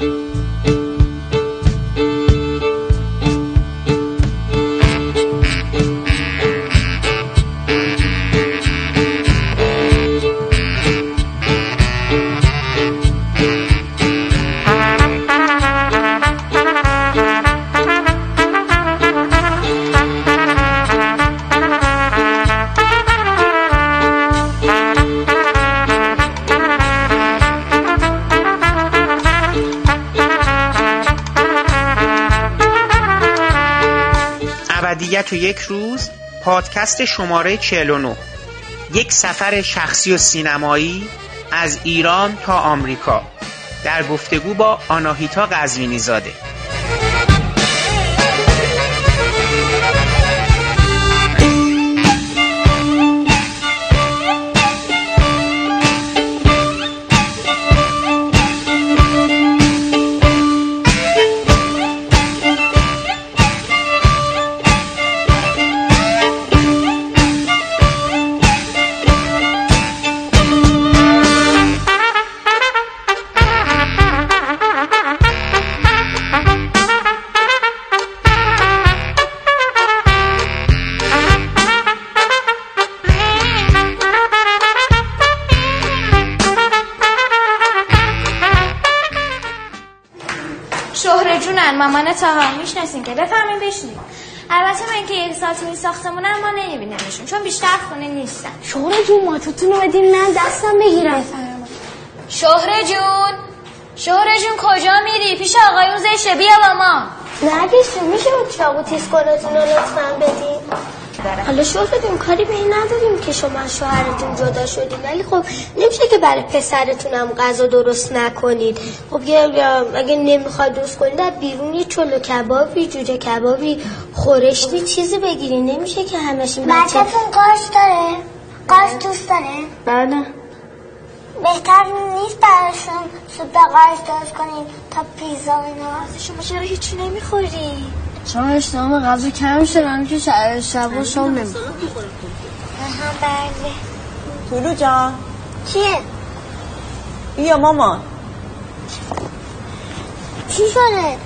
ابدیت و یک روز پادکست شماره 49 یک سفر شخصی و سینمایی از ایران تا آمریکا. در گفتگو با آناهیتا قزوینی زاده این ساختمونم ما نمیبینمشون چون بیشتر خونه نیستن. شهره جون ما توتون رو بدیم نه دستم بگیرم. شهره جون شهره جون کجا میری؟ پیش آقایون زشه بیا با ما. نرگس جون میشه اون چاقو تیز کنتون رو لطفا بدیم حالا شوهرتون کاری به این نداریم که شما از شوهرتون جدا شدین. ولی خب نمیشه که برای پسرتون هم غذا درست نکنید. خب اگه نمی‌خواد درست کنید از بیرون یه چلو کبابی جوجه کبابی خورشتی چیزی بگیرین نمیشه که همش بچه بچهتون قارچ داره؟ قارچ دوست داره؟ بله بهتر نیست براشون سوپ قارچ درست کنیم تا پیزا و اینا شما چرا هیچی نمی‌خوری شما اشتهام غذا کم شده من که شب شب و شام نمی‌خورم بله طولو جان چیه؟ بیا مامان چی شده؟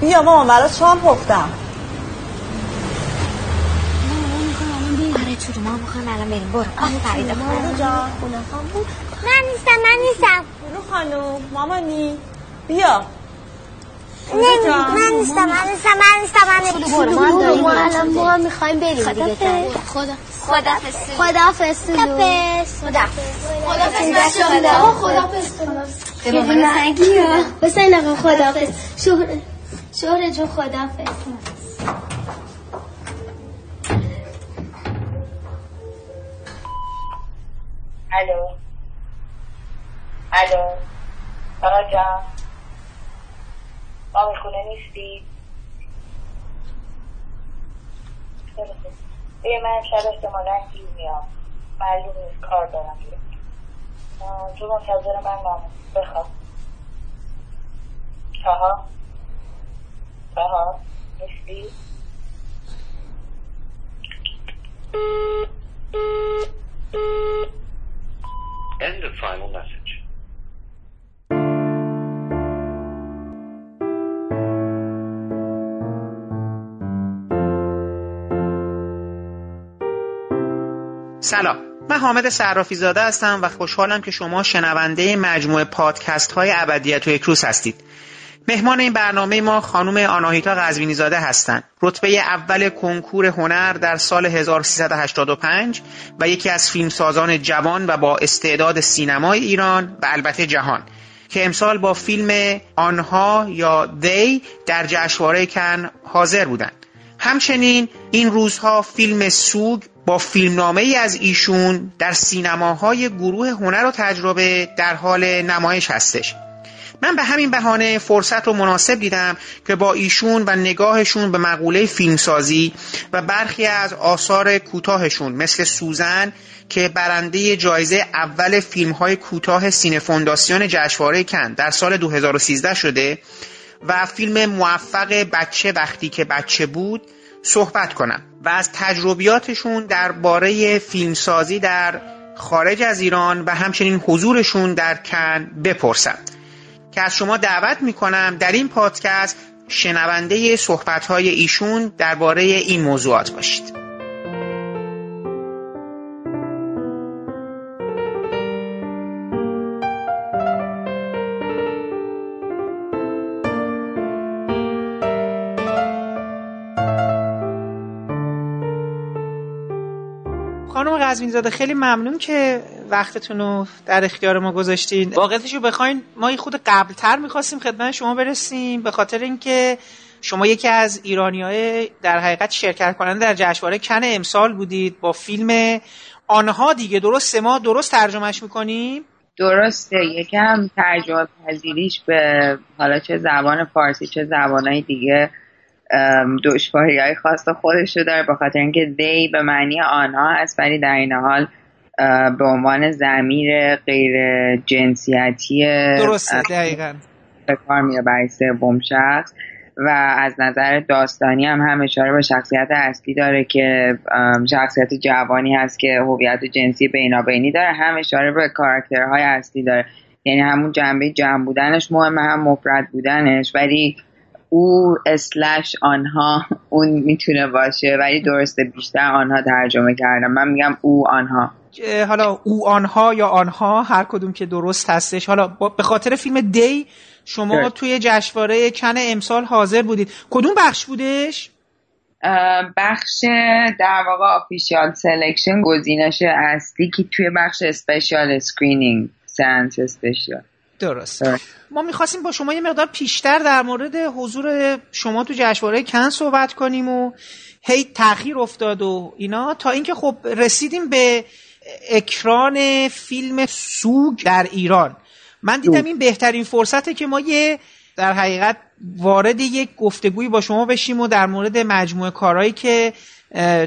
بیا مامان برات شام پختم آره تو ما می‌خوایم الان بریم برو آفرین طولو جان من نیستم من نیستم طولو خانوم مامانی بیا نه من نیستم من نیستم من نیستم من نیستم برو ما داریم الان ما هم می‌خوایم بریم دیگه خدا خدا خداحافظ سلو خدافز آقا خداحافظ خیلی نگی حسین آقا خداحافظ الو. الو. آقا جان. مامی خونه نیستی. بیا من شب احتمالا دیر میام. معلوم نیست کار دارم. تو منتظر من مامان بخواب. تاها تاها نیستی؟ End of final message. سلام من حامد صرافی زاده هستم و خوشحالم که شما شنونده مجموعه پادکست های ابدیت و یک روز هستید مهمان این برنامه ما خانم آناهیتا قزوینی زاده هستند. رتبه اول کنکور هنر در سال 1385 و یکی از فیلمسازان جوان و با استعداد سینمای ایران و البته جهان. که امسال با فیلم آنها یا دی در جشنواره کن حاضر بودند. همچنین این روزها فیلم سوگ با فیلمنامه ای از ایشون در سینماهای گروه هنر و تجربه در حال نمایش هستش. من به همین بهانه فرصت رو مناسب دیدم که با ایشون و نگاهشون به مقوله فیلمسازی و برخی از آثار کوتاهشون مثل سوزن که برنده جایزه اول فیلم های کوتاه سینه فونداسیون جشنواره کن در سال 2013 شده و فیلم موفق بچه وقتی که بچه بود صحبت کنم و از تجربیاتشون درباره فیلمسازی در خارج از ایران و همچنین حضورشون در کن بپرسم. که شما دعوت می‌کنم در این پادکست شنونده صحبتهای ایشون درباره این موضوعات باشید. قزوین زاده خیلی ممنون که وقتتون رو در اختیار ما گذاشتین. واقعیتش رو بخواین ما یه خود قبلتر می‌خواستیم خدمت شما برسیم به خاطر اینکه شما یکی از ایرانی های در حقیقت شرکت کننده در جشنواره کن امسال بودید با فیلم آنها دیگه. درست ما درست ترجمهش می‌کنیم؟ درسته. یکم ترجمه پذیریش به حالا چه زبان فارسی چه زبانهای دیگه دشواری های خاص خودش رو داره بخاطر اینکه دی به معنی آنها هست ولی در این حال به عنوان زمیر غیر جنسیتی درسته دقیقا. به کار میره برای سوم شخص و از نظر داستانی هم هم اشاره به شخصیت اصلی داره که شخصیت جوانی هست که هویت جنسی بینابینی داره. هم اشاره به کاراکترهای اصلی داره. یعنی همون جنبه جمع بودنش مهمه هم مفرد بودنش ولی او slash آنها اون می‌تونه باشه ولی درسته بیشتر آنها ترجمه کردم من میگم او آنها. حالا او آنها یا آنها هر کدوم که درست هستش. حالا به خاطر فیلم They شما توی جشنواره کن امسال حاضر بودید. کدوم بخش بودش؟ بخش در واقع official selection گزینش اصلی که توی بخش special screening séance spéciale درست. ما می‌خواستیم با شما یه مقدار پیشتر در مورد حضور شما تو جشنواره کن صحبت کنیم و هی تاخیر افتاد و اینا. تا اینکه خب رسیدیم به اکران فیلم سوگ در ایران. من دیدم این بهترین فرصته که ما یه در حقیقت وارد یک گفتگویی با شما بشیم و در مورد مجموعه کارهایی که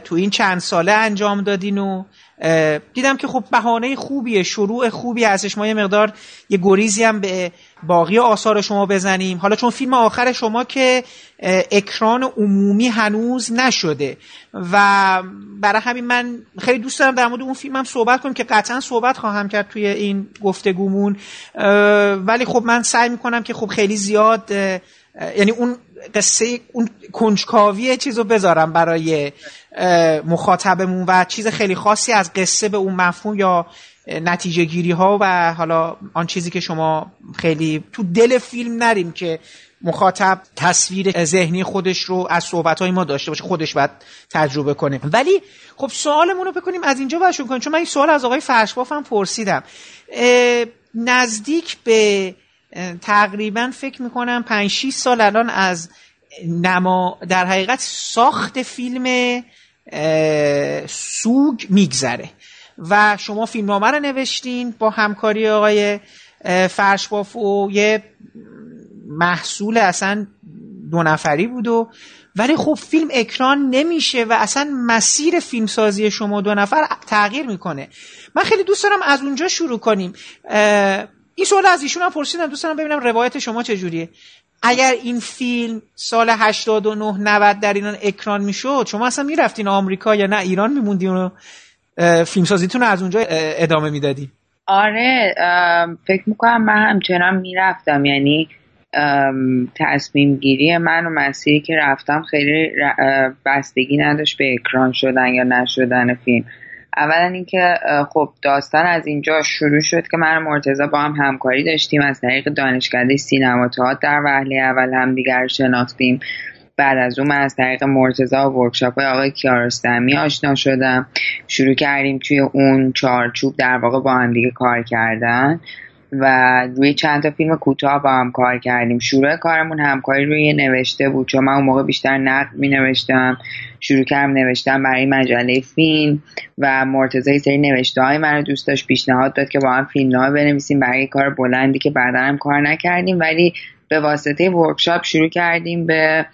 تو این چند ساله انجام دادین و دیدم که خب بهانه خوبیه شروع خوبی هستش. ما یه مقدار یه گریزی هم به باقی آثار شما بزنیم. حالا چون فیلم آخر شما که اکران عمومی هنوز نشده. و برای همین من خیلی دوست دارم در مورد اون فیلم هم صحبت کنیم که قطعا صحبت خواهم کرد توی این گفتگومون. ولی خب من سعی می‌کنم که خب خیلی زیاد یعنی اون قصه اون کنجکاوی چیز رو بذارم برای مخاطبمون و چیز خیلی خاصی از قصه به اون مفهوم یا نتیجه گیری ها و حالا آن چیزی که شما خیلی تو دل فیلم نریم که مخاطب تصویر ذهنی خودش رو از صحبت ما داشته باشه خودش باید تجربه کنه. ولی خب سوالمون رو بکنیم از اینجا باشون کنیم چون من این سوال از آقای فرشباف هم پرسیدم نزدیک به تقریبا فکر می‌کنم 5 6 سال الان از نما در حقیقت ساخت فیلم سوگ میگذره. و شما فیلمنامه رو نوشتین با همکاری آقای فرشباف و یه محصول اصلا دو نفری بود و ولی خب فیلم اکران نمیشه و اصلا مسیر فیلمسازی شما دو نفر تغییر می‌کنه. من خیلی دوست دارم از اونجا شروع کنیم. این سوال از ایشون هم پرسیدم. دوست دارم ببینم روایت شما چجوریه اگر این فیلم سال 89 90 در ایران اکران می‌شد شما اصلا می‌رفتین آمریکا یا نه؟ ایران میموندین و فیلم سازیتون از اونجا ادامه می‌دادین آره فکر می‌کنم من همچنان می‌رفتم. یعنی تصمیم گیری من و مسیری که رفتم خیلی بستگی نداشت به اکران شدن یا نشدن فیلم. اولا اینکه خب داستان از اینجا شروع شد که من مرتزا با هم همکاری داشتیم. از طریق دانشکده سینما تئاتر در وهله اول هم دیگر شناختیم. بعد از اون من از طریق مرتزا و ورکشاپ های آقای کیارستمی آشنا شدم. شروع کردیم توی اون چارچوب در واقع با هم دیگه کار کردن. و روی چند تا فیلم کوتاه با هم کار کردیم. شروع کارمون همکاری روی نوشته بود چون من اون موقع بیشتر نقد می نوشتم شروع کردم نوشتم برای مجله فیلم و مرتضی سری نوشته های من رو دوست داشت پیشنهاد داد که با هم فیلم ها بنویسیم برای کار بلندی که بعدا هم کار نکردیم. ولی به واسطه ورکشاپ شروع کردیم به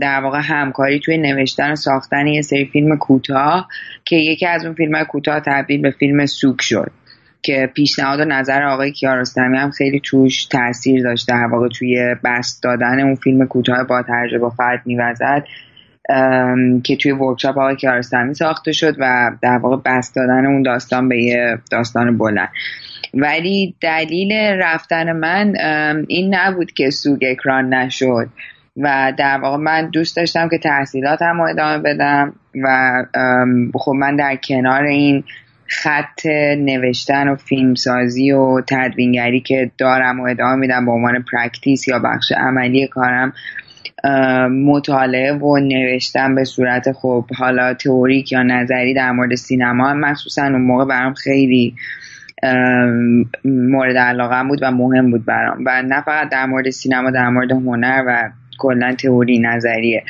در واقع همکاری توی نوشتن و ساختن یه سری فیلم کوتاه که یکی از اون فیلم کوتاه تبدیل به فیلم سوک شد. که پیشنهاد و نظر آقای کیارستمی هم خیلی توش تاثیر داشت در واقع توی بست دادن اون فیلم کوتاه با ترجمه فرد میوزد که توی ورکشاپ آقای کیارستمی ساخته شد و در واقع بست دادن اون داستان به یه داستان بلند. ولی دلیل رفتن من این نبود که سوگ اکران نشد و در واقع من دوست داشتم که تحصیلاتم رو ادامه بدم و خب من در کنار این خط نوشتن و فیلمسازی و تدوینگری که دارم و ادامه میدم به عنوان practice یا بخش عملی کارم مطالعه و نوشتن به صورت خب حالا تئوریک یا نظری در مورد سینما مخصوصا اون موقع برام خیلی مورد علاقه بود و مهم بود برام. و نه فقط در مورد سینما در مورد هنر و کلا تئوری نظریه.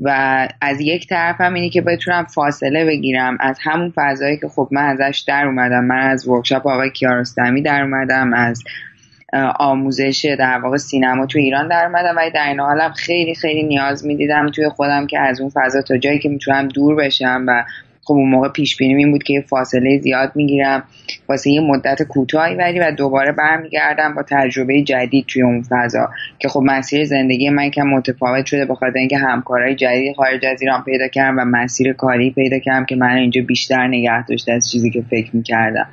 و از یک طرف هم اینی که بتونم فاصله بگیرم. از همون فضایی که خب من ازش در اومدم. من از ورکشاپ آقای کیارستمی در اومدم. از آموزش در واقع سینما تو ایران در اومدم. ولی در این حالم خیلی خیلی نیاز می‌دیدم توی خودم که از اون فضا تا جایی که می‌تونم دور بشم و خب اون موقع پیش بینی این بود که فاصله زیاد می‌گیرم. واسه یه مدت کوتاهی ولی و دوباره برمیگردم با تجربه جدید توی اون فضا که خب مسیر زندگی من کم متفاوت شده بخاطر اینکه همکارای جدید خارج از ایران پیدا کردم و مسیر کاری پیدا کردم که من اینجا بیشتر نگه داشته از چیزی که فکر می‌کردم.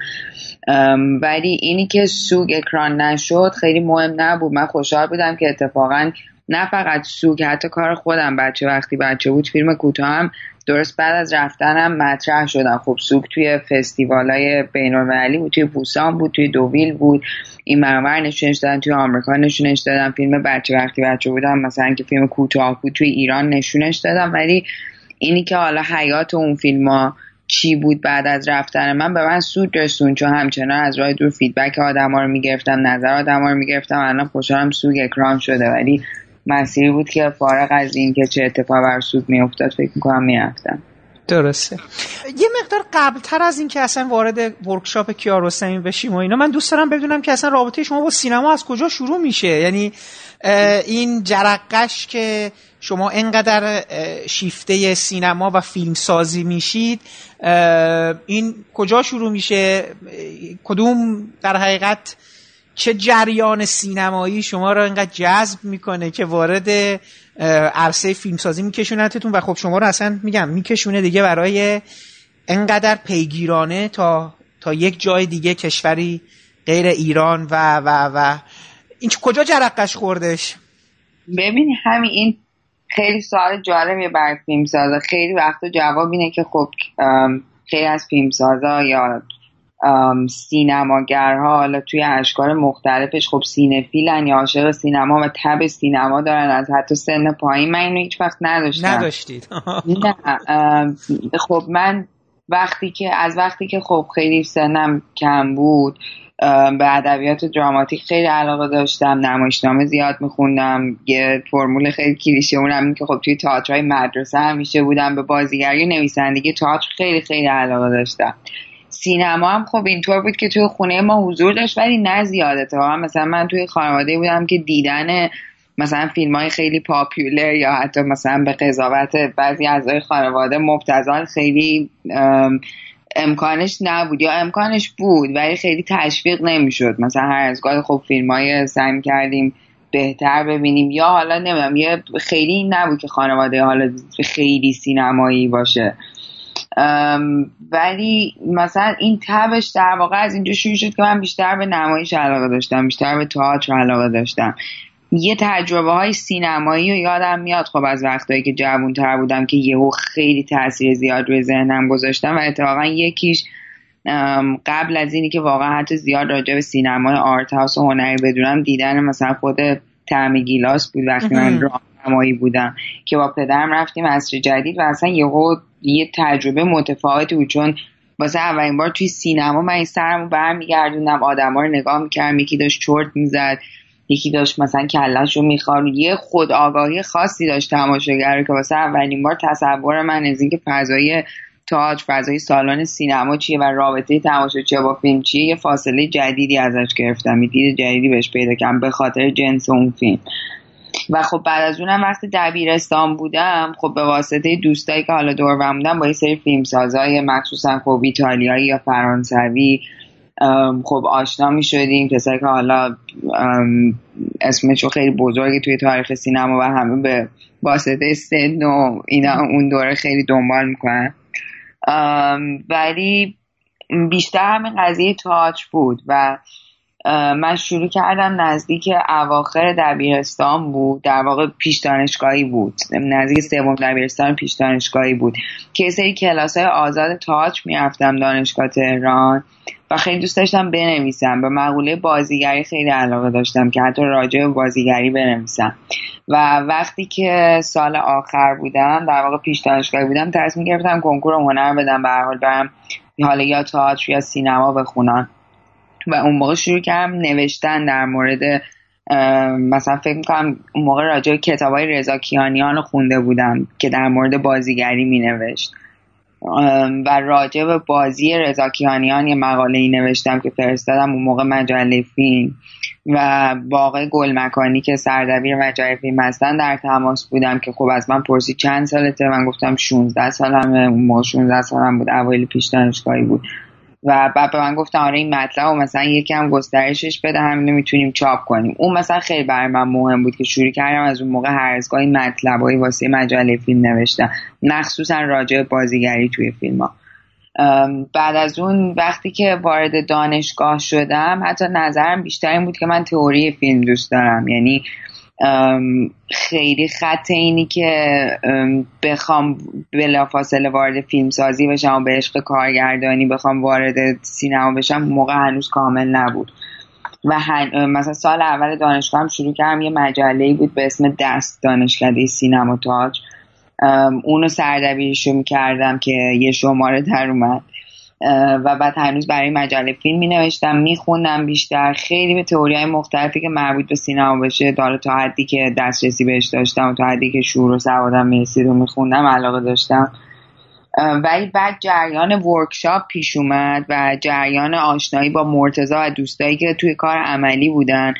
ولی اینی که سوگ اکران نشد خیلی مهم نبود. من خوشحال بودم که اتفاقا نه فقط سوگ حتی کار خودم بچه وقتی بچه بود فیلم کوتاه هم درست بعد از رفتنم مطرح شدم. خب سوگ توی فستیوال های بین بود توی بوسان بود توی دوویل بود. این مرمر نشونش دادن توی آمریکا نشونش دادم فیلم بچه وقتی بچه بودم مثلا که فیلم کوتاه بود توی ایران نشونش دادم. ولی اینی که حالا حیات اون فیلم ها چی بود بعد از رفتن من به من سود رسون. چون همچنان از راه دور فیدبک آدم ها رو می‌گرفتم نظر آدم ها رو می‌گرفتم. الان خوشحالم سوگ اکران شده. ولی مسیری بود که فارغ از این که چه اتفاق بر سود میافتاد فکر می‌کنم می‌رفتم. درسته. یه مقدار قبلتر از این که اصلا وارد ورکشاپ کیارستمی بشیم و اینا من دوست دارم بدونم که اصلا رابطه شما با سینما از کجا شروع میشه. یعنی این جرقش که شما انقدر شیفته سینما و فیلم سازی میشید این کجا شروع میشه؟ کدوم در حقیقت چه جریان سینمایی شما رو اینقدر جذب می‌کنه که وارد عرصه فیلمسازی میکشونتتون و خب شما رو اصلا میگم میکشونه دیگه برای انقدر پیگیرانه تا تا یک جای دیگه کشوری غیر ایران و و و. این کجا جرقش خوردش؟ ببین همین این خیلی سوال جالبیه برای فیلمسازا. خیلی وقتا جواب اینه که خب خیلی از فیلمسازا یا سینماگرها حالا توی اشکال مختلفش خب سینفیلن یا عاشق سینما و تب سینما دارن از حتی سن پایین. من اینو هیچ وقت نداشتم. نداشتید. نه خب من وقتی که از وقتی که خب خیلی سنم کم بود به ادبیات دراماتیک خیلی علاقه داشتم نمایشنامه زیاد میخوندم یه فرمول خیلی کلیشه اونم این که خب توی تئاترهای مدرسه همیشه بودم به بازیگری نویسندگی تئاتر خیلی خیلی علاقه داشتم. سینما هم خب اینطور بود که توی خونه ما حضور داشت ولی نه زیاد اتفاقا مثلا من توی خانواده بودم که دیدن مثلا فیلم های خیلی پاپیولر یا حتی مثلا به قضاوت بعضی اعضای خانواده مبتزال خیلی امکانش نبود یا امکانش بود ولی خیلی تشویق نمی‌شد. مثلا هر از گاهی خب فیلم های سعی کردیم بهتر ببینیم یا حالا نمی‌دونم یه خیلی نبود که خانواده حالا خیلی سینمایی باشه. ولی مثلا این تبش در واقع از اینجا شروع شد که من بیشتر به نمایش علاقه داشتم بیشتر به تئاتر علاقه داشتم. یه تجربه های سینمایی و یادم میاد خب از وقتایی که جوان تر بودم که یهو خیلی تاثیر زیاد روی ذهنم گذاشتم و اتفاقا یکیش قبل از اینی که واقعا حتی زیاد راجع به سینمای آرت هاوس و هنری بدونم دیدن مثلا خود تعم گیلاس بود وقتی من راهنمایی بودم که با پدرم رفتیم عصر جدید و اصلا یهو یه تجربه متفاوتی بود چون واسه اولین بار توی سینما من این سرمو برمیگردوندم آدما رو نگاه می‌کردم یکی داشت چرت می‌زد یکی داشت مثلا کلش رو میخوار یه خود آگاهی خاصی داشت تماشاگر که واسه اولین بار تصور من از اینکه فضای تئاتر فضای سالن سینما چیه و رابطه چیه با فیلم چیه یه فاصله جدیدی ازش گرفتم دید جدیدی بهش پیدا کردم به خاطر جنس اون فیلم. و خب بعد از اونم وقتی دبیرستان بودم خب به واسطه دوستایی که حالا دور بودم با یه سری فیلمسازای مخصوصا خب ایتالیایی یا فرانسوی خب آشنا می شدیم کسایی که حالا اسمشو خیلی بزرگی توی تاریخ سینما و همه به واسطه سن و اینا اون دوره خیلی دنبال می‌کنن. ولی بیشتر همین قضیه تاچ بود و من شروع کردم نزدیک اواخر دبیرستان بود. در واقع پیش دانشگاهی بود. نزدیک سوم دبیرستان پیش دانشگاهی بود. که سری کلاس های آزاد تاچ می‌رفتم دانشگاه تهران و خیلی دوست داشتم بنویسم. به مقوله بازیگری خیلی علاقه داشتم که حتی راجع به بازیگری بنویسم. و وقتی که سال آخر بودم در واقع پیش دانشگاهی بودم تصمیم گرفتم کنکور هنر بدم. به هر حال برم حالا یا تئاتر یا سینما بخونم. و اون موقع شروع کردم نوشتن در مورد مثلا فکر می‌کنم اون موقع راجع کتاب های رضا کیانیان رو خونده بودم که در مورد بازیگری می نوشت و راجع به بازی رضا کیانیان یه مقاله ای نوشتم که فرستادم اون موقع مجله فیلم. و باقی گل مکانی که سردبیر مجله فیلم هستن در تماس بودم که خب از من پرسی چند سالته؟ من گفتم 16 سالمه. اون موقع 16 سالم بود. اوایل پیش دانشگاهی بود. و بعد به من گفتن آره این مطلب و مثلا یکم گسترشش بده همینو می‌تونیم چاپ کنیم. اون مثلا خیلی برای من مهم بود که شروع کردم از اون موقع هر از گاهی مطلبایی واسه مجله فیلم نوشتم. مخصوصا راجع بازیگری توی فیلم ها. بعد از اون وقتی که وارد دانشگاه شدم حتی نظرم بیشتر این بود که من تئوری فیلم دوست دارم. یعنی خیلی خط اینی که بخوام بلافاصله وارد فیلم سازی بشم و به عشق کارگردانی بخوام وارد سینما بشم موقع هنوز کامل نبود. و مثلا سال اول دانشگاه هم شروع کردم یه مجله بود به اسم دست دانشکده سینما تاج. اونو سردبیرشو می‌کردم که یه شماره در اومد. و بعد هنوز برای مجله فیلم می نوشتم می خوندم بیشتر. خیلی به تئوری های مختلفی که مربوط به سینما بشه داره تا حدی که دسترسی بهش داشتم و تا حدی که شور و سوادم می‌رسید و میخوندم علاقه داشتم. ولی بعد جریان workshop پیش اومد و جریان آشنایی با مرتضی و دوستایی که توی کار عملی بودن.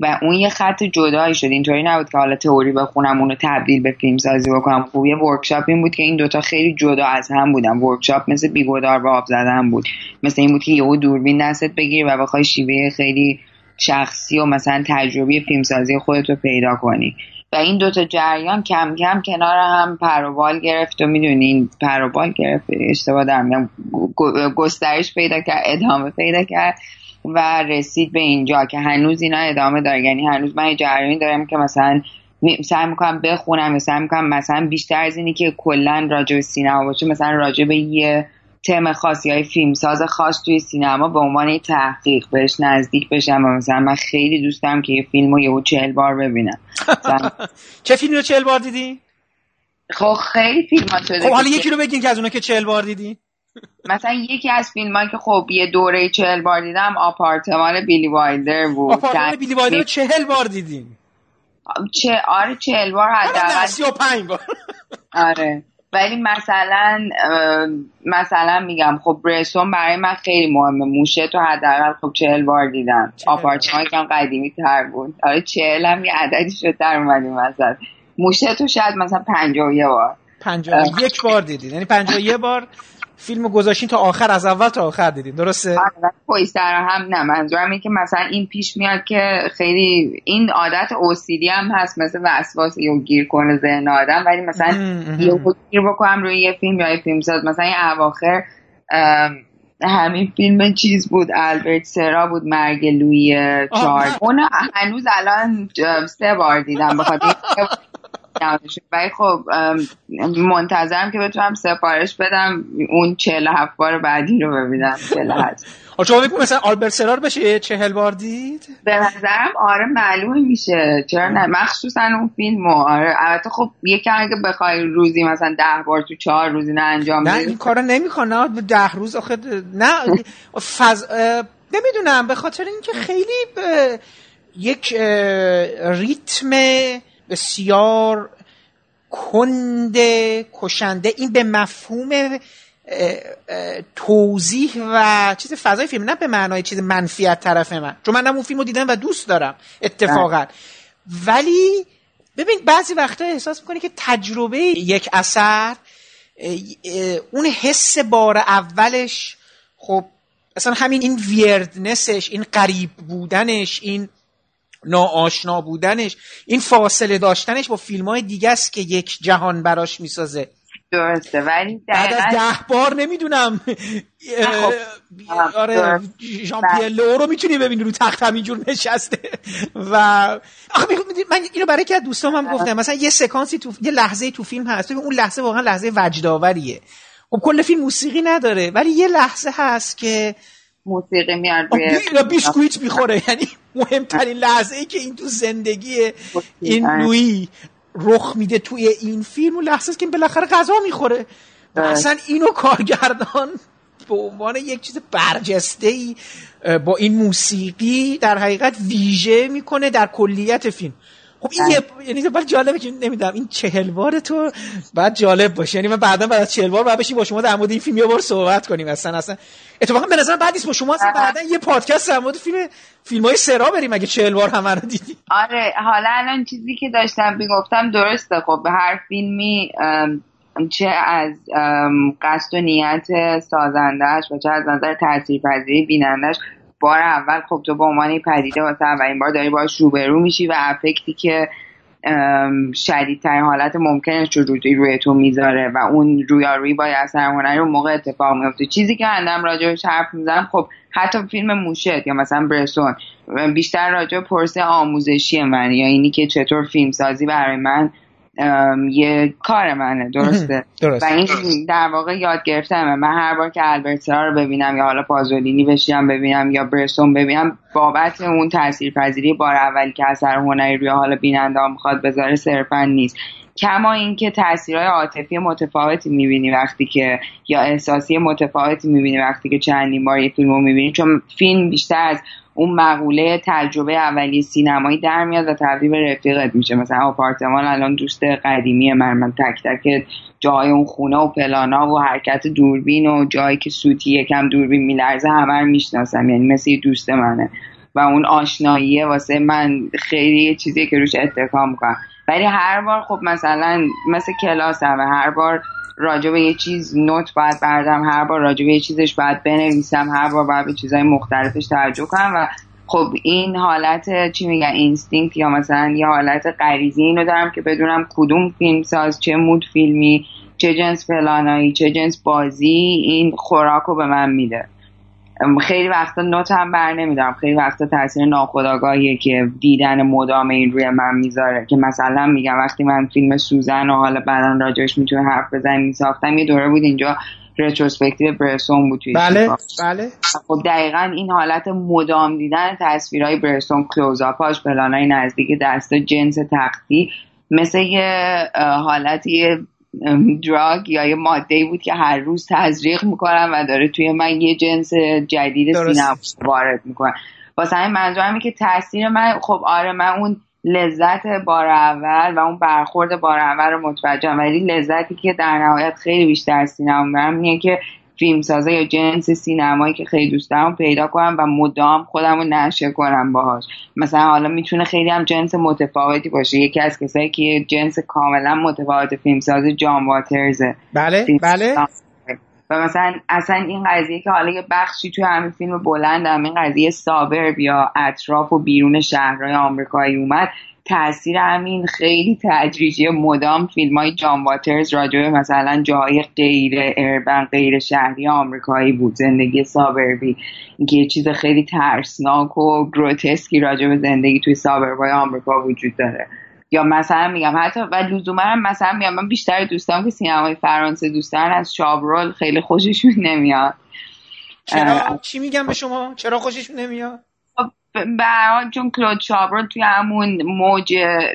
و اون یه خط جدایی شد. اینطوری نبود که حالا تئوری بخونم اونو تبدیل به فیلم سازی بکنم. خوب یه workshop این بود که این دوتا خیلی جدا از هم بودن. workshop مثل بی‌گدار به آب زدن بود. مثل این بود که یهو دوربین دستت بگیری و بخوای شیوه خیلی شخصی و مثلا تجربی فیلمسازی خودت رو پیدا کنی. و این دوتا جریان کم کم کنار هم پروبال گرفت و می‌دونین پروبال گرفت اشتباه دارم گسترش پیدا کرد ادامه پیدا کرد. و رسید به اینجا که هنوز اینا ادامه داره. یعنی هنوز من جریانی دارم که مثلا سعی می‌کنم بخونم یا سعی می‌کنم مثلا بیشتر از اینی که کلا راجع به سینما باشه. مثلا راجع به یه تم خاصی های فیلمساز خاص توی سینما به عنوان تحقیق بهش نزدیک بشم و مثلا من خیلی دوست دارم که یه فیلم رو یهو چهل بار ببینم. چه فیلمی رو چهل بار دیدی؟ خب خیلی فیلم ها شده خب حالا یکی رو بگین که از اونا که چهل بار دیدی. مثلا یکی از فیلم که خب یه دوره چهل بار دیدم آپارتمان بیلی وایلدر بود. آپارتمان بیلی وایلدر رو چهل بار دیدیم. چه آره چهل بار حداقل. سی و پنج بار. آره. ولی مثلا مثلا میگم خب برسون برای من خیلی مهمه. موشه تو حداقل خب چهل بار دیدم. آپارتمان که قدیمی تر بود. آره چهل هم یه عددی شد در اومدیم مثلا موشه تو شاید مثلا پنجاه یه بار. پنجاه یک بار دیدید یعنی پنجاه یه بار فیلمو گذاشتین تا آخر از اول تا آخر دیدین درسته؟ پایستر هم نه. منظورم اینه که مثلا این پیش میاد که خیلی این عادت اوسیدی هم هست مثل وسواس یا گیر کنه ذهن آدم ولی مثلا یه گیر بکنم روی یه فیلم یا یه فیلم ساز مثلا این اواخر همین فیلم چیز بود البرت سرا بود مرگ لوی چارد اون هنوز الان سه بار دیدم بخاطر ولی خب منتظرم که بتونم سفارش بدم. اون چهل هفت بار بعدی رو ببینم. شما بگو مثلا آلبرت سرار بشه چهل بار دید؟ به نظرم آره معلوم میشه. چرا نه؟ مخصوصا اون فیلم آره البته خب یکی اگه بخوای روزی مثلا ده بار تو چهار روزی نه انجام نه این کارو نمی‌کنه. ده روز آخه نه فز... نمی‌دونم. به خاطر اینکه خیلی یک ریتم بسیار کند کشنده. این به مفهوم توضیح و چیز فضای فیلم نه به معنای چیز منفیت طرف من. چون من اون فیلم رو دیدم و دوست دارم اتفاقا. ولی ببین بعضی وقتا احساس می‌کنی که تجربه یک اثر اون حس بار اولش خب اصلا همین این ویردنسش این قریب بودنش این ناآشنا بودنش این فاصله داشتنش با فیلم های دیگه است که یک جهان براش می‌سازه. درسته ولی بعد از ده بار نمی‌دونم. خب. آره درست. ژان پییر لو رو می‌تونی ببینی رو تخت همینجور نشسته. و آخه من اینو برای که دوستام هم گفتم مثلا یه سکانسی تو یه لحظه تو فیلم هست. اون لحظه واقعا لحظه وجدآوریه خب کل فیلم موسیقی نداره ولی یه لحظه هست که موسیقی میاد آه، روی بی- بیسکویت می‌خوره یعنی مهمترین لحظه ای که این تو زندگی این. لویی رخ میده توی این فیلم اون لحظه است که بالاخره غذا می‌خوره و. اصلا اینو کارگردان به عنوان یک چیز برجسته ای با این موسیقی در حقیقت ویژه می‌کنه در کلیت فیلم خب این یه یعنی ولی جالبه که نمی‌دونم این چهل بار تو بعد جالب باشه. یعنی من بعدا بعد از چهل بار بعد بشیم با شما در مورد این فیلم یه بار صحبت کنیم. اصلا اصلا اتفاقا به نظر بعد نیست با شما اصلا بعدا یه پادکست در مورد فیلم فیلم های سرا بریم اگه چهل بار همه رو دیدی آره حالا الان چیزی که داشتم می‌گفتم درسته. خب به هر فیلمی چه از قصد و نیت سازندهش و چه از نظر تاثیرپذیری بینندش بار اول خب تو به عنوان پدیده واسه اولین بار داری باش روبرو میشی و افکتی که شدیدترین حالت ممکنش رو روی, تو می‌ذاره و اون رویارویی با اثر هنری اون موقع اتفاق میفته. چیزی که اندم راجبش حرف می‌زنم خب حتی فیلم موشت یا مثلا برسون بیشتر راجع پرسه آموزشی من یا اینی که چطور فیلم سازی برای من یه کار منه درسته؟ درست. و این در واقع یاد گرفتم من هر بار که البرترا رو ببینم یا حالا پازولینی بشینم ببینم یا برسون ببینم بابت اون تاثیرپذیری بار اولی که اثر هنری روی حال بیننده ها می‌خواد بذاره صرفا نیست. کما اینکه تاثیرهای عاطفی متفاوتی می‌بینی وقتی که یا احساسی متفاوتی می‌بینی وقتی که چندین بار یه فیلم رو می‌بینی چون فیلم بیشتر از اون مقوله تجربه اولیه سینمایی در میاد و تبدیل به رفیقت میشه. مثلا آپارتمان الان دوست قدیمی من. من تک تک جای اون خونه و پلانا و حرکت دوربین و جایی که سوتی یکم دوربین میلرزه همه رو می‌شناسم. یعنی مثل دوست منه. و اون آشناییه واسه من خیلی یه چیزیه که روش اتکا می‌کنم. ولی هر بار خب مثلا مثل کلاس هم هر بار راجع به یه چیز note باید بردارم هر بار راجع به یه چیزش باید بنویسم هر بار باید به چیزهای مختلفش توجه کنم و خب این حالت چی میگن instinct یا مثلا یه حالت غریزی اینو دارم که بدونم کدوم فیلم ساز چه mood فیلمی چه جنس پلانایی چه جنس بازی این خوراک رو به من میده. خیلی وقتا note هم بر نمیدارم. خیلی وقتا تاثیر ناخودآگاهیه که دیدن مدام این روی من می‌ذاره. که مثلا میگم وقتی من فیلم سوزن و حالا بعدا راجعش می‌تونه حرف بزنیم میساختم یه دوره بود اینجا رتروسپکتیو برسون بود توی بله. بله. خب دقیقا این حالت مدام دیدن تصویرهای برستون کلوزاپاش پلانای نزدیک دست جنس تختی مثل یه اه، حالت یه ام، دراگ یا یه ماده بود که هر روز تزریق می‌کنم و داره توی من یه جنس جدید. سینما وارد می‌کنم واسه همین منظورم که تاثیر من خب آره من اون لذت بار اول و اون برخورد بار اول رو متوجهم ولی لذتی که در نهایت خیلی بیشتر سینما می‌برم اینه که فیلم سازه یا جنس سینمایی که خیلی دوست دارم پیدا کنم و مدام خودم رو نشه کنم باهاش. مثلا حالا می‌تونه خیلی هم جنس متفاوتی باشه. یکی از کسایی که جنس کاملا متفاوت فیلم سازه جان واترزه. بله بله. مثلا اصلا این قضیه که حالا یه بخشی توی همین فیلم بلند هم این قضیه سابرب یا اطراف و بیرون شهرهای آمریکایی اومد تاثیر همین خیلی تدریجی مدام فیلم های جان واترز راجع به مثلا جاهای غیر اربن غیر شهری آمریکایی بود زندگی سابربی اینکه یه چیز خیلی ترسناک و گروتسکی راجع زندگی توی suburb ای آمریکا وجود داره. یا مثلا میگم حتی و لزوما هم مثلا میگم من بیشتر دوستام که سینمای فرانسه دوست دارن از شابرول خیلی خوششون نمیاد. چرا؟ چی میگم به شما؟ چرا خوششون نمیاد؟ هر حال چون کلود شابرول توی همون موج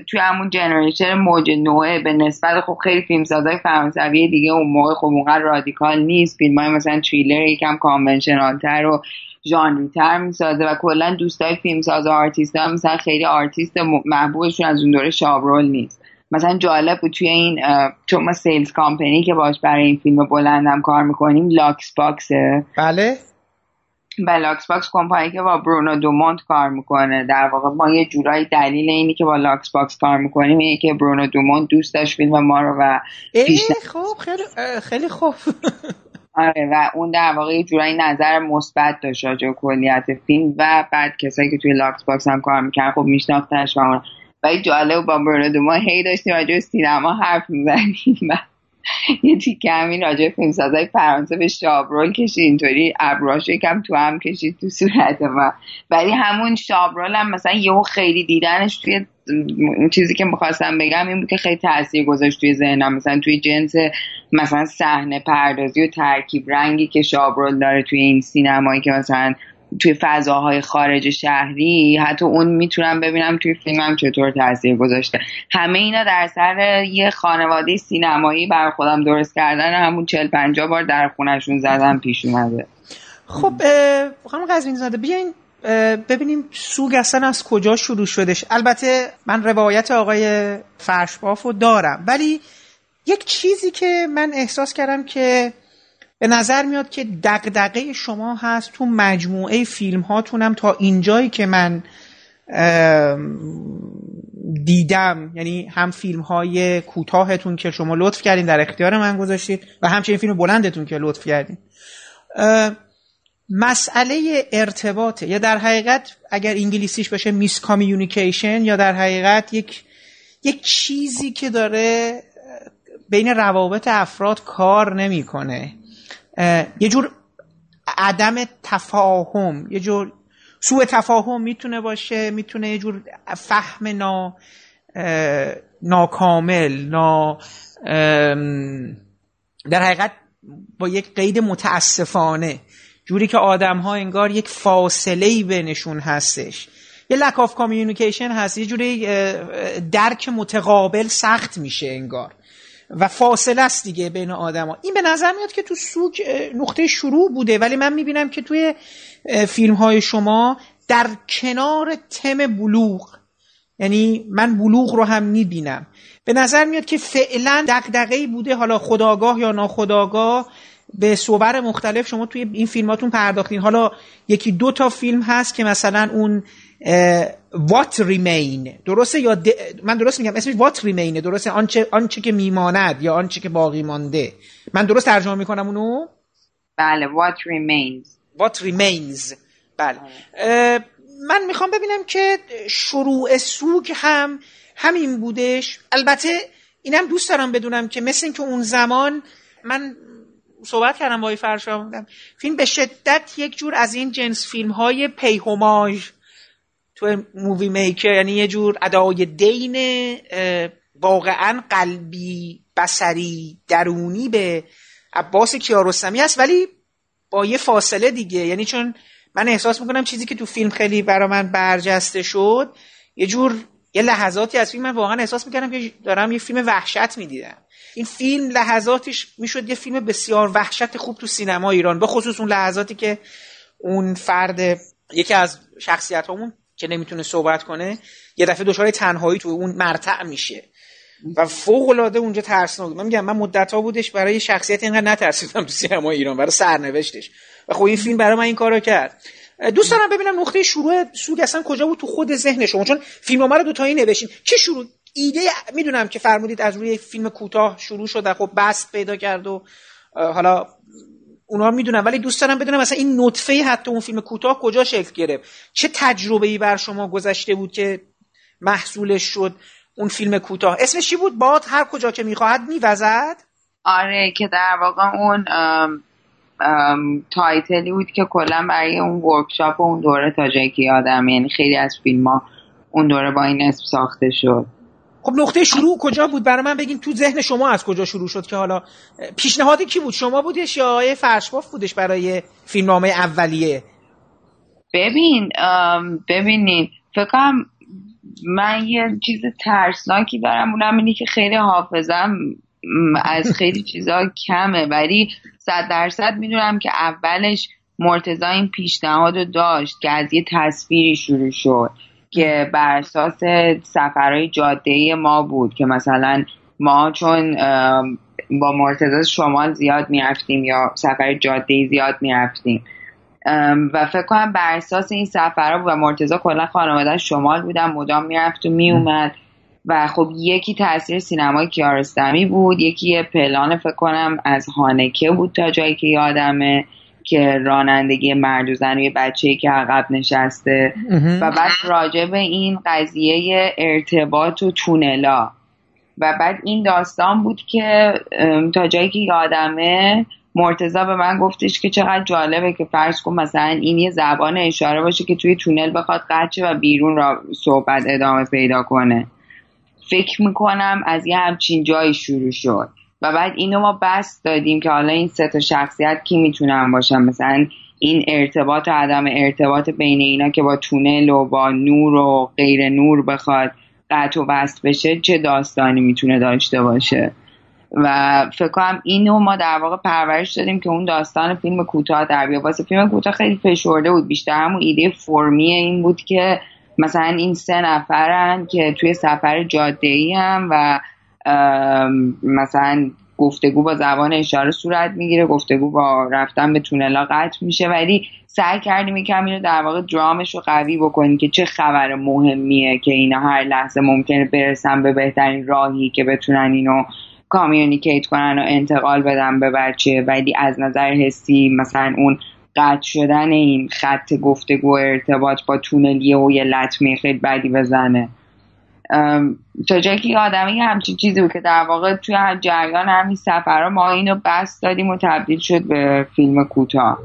توی همون generation موج نوئه به نسبت خب خیلی فیلمسازهای فرانسوی دیگه اون موقع خب اونقدر رادیکال نیست. فیلم های مثلا تریلر یکم conventional تر و ژانری تر می‌سازه و کلا دوستای فیلمساز و آرتیست ها مثلا خیلی آرتیست محبوبشون از اون دوره شابرول نیست. مثلا جالب بود توی این چون ما sales company که باش برای این فیلم بلندم کار می‌کنیم Luxbox ه. بله. و Luxbox کمپانی که با برونو دومونت کار می‌کنه. در واقع ما یه جورایی دلیل اینی که با Luxbox کار می‌کنیم اینه که برونو دومونت دوست داشت فیلم ما رو و خب خیلی خیلی خوب. آره و اون در واقع جورایی نظر مثبت داشت راجع کلیت فیلم و بعد کسایی که توی Luxbox هم کار می‌کردن خب میشناختنش و اون و جالب با برونو دومونت هی داشتیم راجع سینما حرف می‌زنیم. یه تیکه همین راجع فیلم سازای فرانسه به شابرول کشید. اینطوری ابروهاش یکم تو هم کشید تو صورت ما. ولی همون شابرول هم مثلا یهو خیلی دیدنش توی اون چیزی که می‌خواستم بگم این بود که خیلی تاثیر گذاشت توی ذهنم. مثلا توی جنس مثلا صحنه پردازی و ترکیب رنگی که شابرول داره توی این سینمایی که مثلا توی فضاهای خارج شهری حتی اون می‌تونم ببینم توی فیلمم چطور تاثیر گذاشته. همه اینا در سر یه خانواده سینمایی بر خودم درست کردن همون چل پنجا بار در خونشون زدن پیش اومده. خب خانم قزوین زاده بیاین ببینیم سوگ اصلا از کجا شروع شدش البته من روایت آقای فرشباف رو دارم. ولی یک چیزی که من احساس کردم که به نظر میاد که دقدقه شما هست تو مجموعه فیلم هاتونم تا اینجایی که من دیدم. یعنی هم فیلم های کوتاهتون که شما لطف کردین در اختیار من گذاشتید و همچنین فیلم بلندتون که لطف کردین. مسئله ارتباطه. یا در حقیقت اگر انگلیسیش بشه میس کامیونیکیشن یا در حقیقت یک یک چیزی که داره بین روابط افراد کار نمی‌کنه. یه جور عدم تفاهم یه جور سوء تفاهم می‌تونه باشه می‌تونه یه جور فهم نا ناکامل نا در حقیقت با یک قید متاسفانه جوری که آدم ها انگار یک فاصله ای بینشون هستش. یه lack of communication هست یه جوری درک متقابل سخت میشه انگار. و فاصله است دیگه بین آدما این به نظر میاد که تو سوگ نقطه شروع بوده ولی من می‌بینم که توی فیلم های شما در کنار تم بلوغ یعنی من بلوغ رو هم می‌بینم. به نظر میاد که فعلا دغدغه بوده حالا خودآگاه یا ناخودآگاه به صور مختلف شما توی این فیلماتون پرداختین. حالا یکی دو تا فیلم هست که مثلا اون وات ریمین درسته یا من درست میگم اسمش وات ریمینه درسته؟ آنچه آنچه که میماند یا آنچه که باقی مانده. من درست ترجمه می‌کنم اونو؟ بله what remains. What remains. بله. من می‌خوام ببینم که شروع سوگ هم همین بودش. البته اینم دوست دارم بدونم که مثل اینکه اون زمان من صحبت کردم با فرشا فیلم به شدت یک جور از این جنس فیلم های پیهماژ تو مووی میکر یعنی یه جور ادای دین واقعا قلبی بسری درونی به عباس کیارستمی است ولی با یه فاصله دیگه. یعنی چون من احساس می‌کنم چیزی که تو فیلم خیلی برا من برجسته شد یه جور یه لحظاتی از فیلم من واقعا احساس می‌کردم که دارم یه فیلم وحشت می‌دیدم. این فیلم لحظاتش می‌شد یه فیلم بسیار وحشت خوب تو سینما ایران به خصوص اون لحظاتی که اون فرد یکی از شخصیت همون که نمی‌تونه صحبت کنه یه دفعه دچار تنهایی تو اون مرتع میشه. و فوق العاده اونجا ترسناک. من میگم من مدت ها بودش برای شخصیت اینقدر نترسیدم تو سینما ایران برای سرنوشتش. و خب این فیلم برای من این کارو کرد. دوست دارم ببینم نقطه شروع سوگ اصلا کجا بود تو خود ذهن شما؟ چون فیلم رو دو تایی نوشین چه شروع؟ ایده می‌دونم که فرمودید از روی فیلم کوتاه شروع شد و خب بسط پیدا کرد و حالا اونا می‌دونم ولی دوست دارم بدونم مثلا این نطفه حتی اون فیلم کوتاه کجا شکل گرفت؟ چه تجربه ای بر شما گذشته بود که محصولش شد اون فیلم کوتاه؟ اسمش چی بود؟ باد هر کجا که می‌خواهد میوزد؟ آره که در واقع اون ام ام title ی بود که کلا برای اون workshop و اون دوره تا جایی که یادم یعنی خیلی از فیلم ها اون دوره با این اسم ساخته شد. خب نقطه شروع کجا بود؟ برای من بگین تو ذهن شما از کجا شروع شد که حالا پیشنهادی کی بود؟ شما بودش یا آقای فرشباف بودش برای فیلمنامه اولیه؟ ببین ببینید فکرم من یه چیز ترسناکی دارم. اونم اینه که خیلی حافظم از خیلی چیزا کمه. ولی صد درصد می‌دونم که اولش مرتضی این پیشنهاد رو داشت که از یه تصویری شروع شد. که بر اساس سفرهای جاده ما بود که مثلا ما چون با مرتضی شمال زیاد می‌رفتیم یا سفر جاده زیاد می‌رفتیم. و فکر کنم بر اساس این سفرها و مرتضی کلا خانواده شمال بودن مدام می‌رفت و میومد و خب یکی تاثیر سینمای کیارستمی بود یکی پلان فکر کنم از هانکه بود تا جایی که یادمه. که رانندگی مرد و زن و یه بچه که عقب نشسته. و بعد راجع به این قضیه ارتباط و تونلا. و بعد این داستان بود که تا جایی که یادمه مرتزا به من گفتش که چقدر جالبه که فرض کن مثلا این یه زبان اشاره باشه که توی تونل بخواد قچه و بیرون را صحبت ادامه پیدا کنه. فکر می‌کنم از یه همچین جایی شروع شد. و بعد اینو ما بس دادیم که حالا این سه تا شخصیت کی می‌تونن باشن؟ مثلا این ارتباط و عدم ارتباط بین اینا که با تونل و با نور و غیر نور بخواد قطع و بست بشه چه داستانی می‌تونه داشته باشه؟ و فکر کنم اینو ما در واقع پرورش دادیم که اون داستان فیلم کوتاه در بیا واسه فیلم کوتاه خیلی فشرده بود. بیشتر همون ایده فرمی این بود که مثلا این سه نفرن که توی سفر جاده ای هم و مثلا گفتگو با زبان اشاره صورت می‌گیره گفتگو با رفتن به تونلا قطع میشه. ولی سعی کردیم یکم اینو در واقع درامش رو قوی بکنیم که چه خبر مهمیه که اینا هر لحظه ممکنه برسن به بهترین راهی که بتونن اینو کامیونیکیت کنن و انتقال بدن به بچه. ولی از نظر حسی مثلا اون قطع شدن این خط گفتگو ارتباط با تونلیه و یه لطمه خیلی بدی بزنه. تا جایی که آدمی همچین چیزی بود که در واقع توی جریان همین سفرها ما اینو بس دادیم و تبدیل شد به فیلم کوتاه.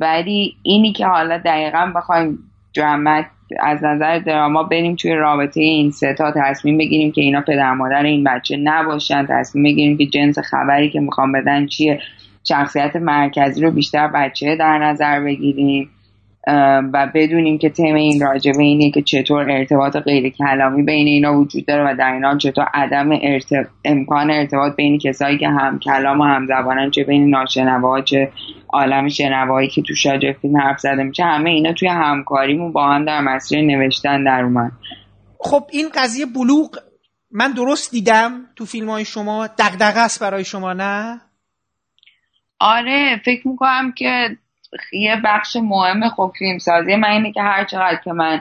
ولی اینی که حالا دقیقا بخوایم درامت از نظر دراما بریم توی رابطه این ستا تصمیم بگیریم که اینا پدر مادر این بچه نباشن تصمیم بگیریم که جنس خبری که می‌خوام بدن چیه شخصیت مرکزی رو بیشتر بچه در نظر بگیریم. و بدونیم که تم این راجبه اینه که چطور ارتباط غیر کلامی بین اینا وجود داره و در این چطور عدم امکان ارتباط بین کسایی که هم کلام و هم زبانن چه بین ناشنوا چه عالم شنوایی که تو شاجر فیلم حرف زده میشه همه اینا توی همکاریمون با هم در مسیر نوشتن در اومد. خب این قضیه بلوغ. من درست دیدم تو فیلم های شما؟ دقدقه است برای شما نه؟ آره فکر می‌کنم که یه بخش مهم خب فیلم سازی من اینه که هر چقدر که من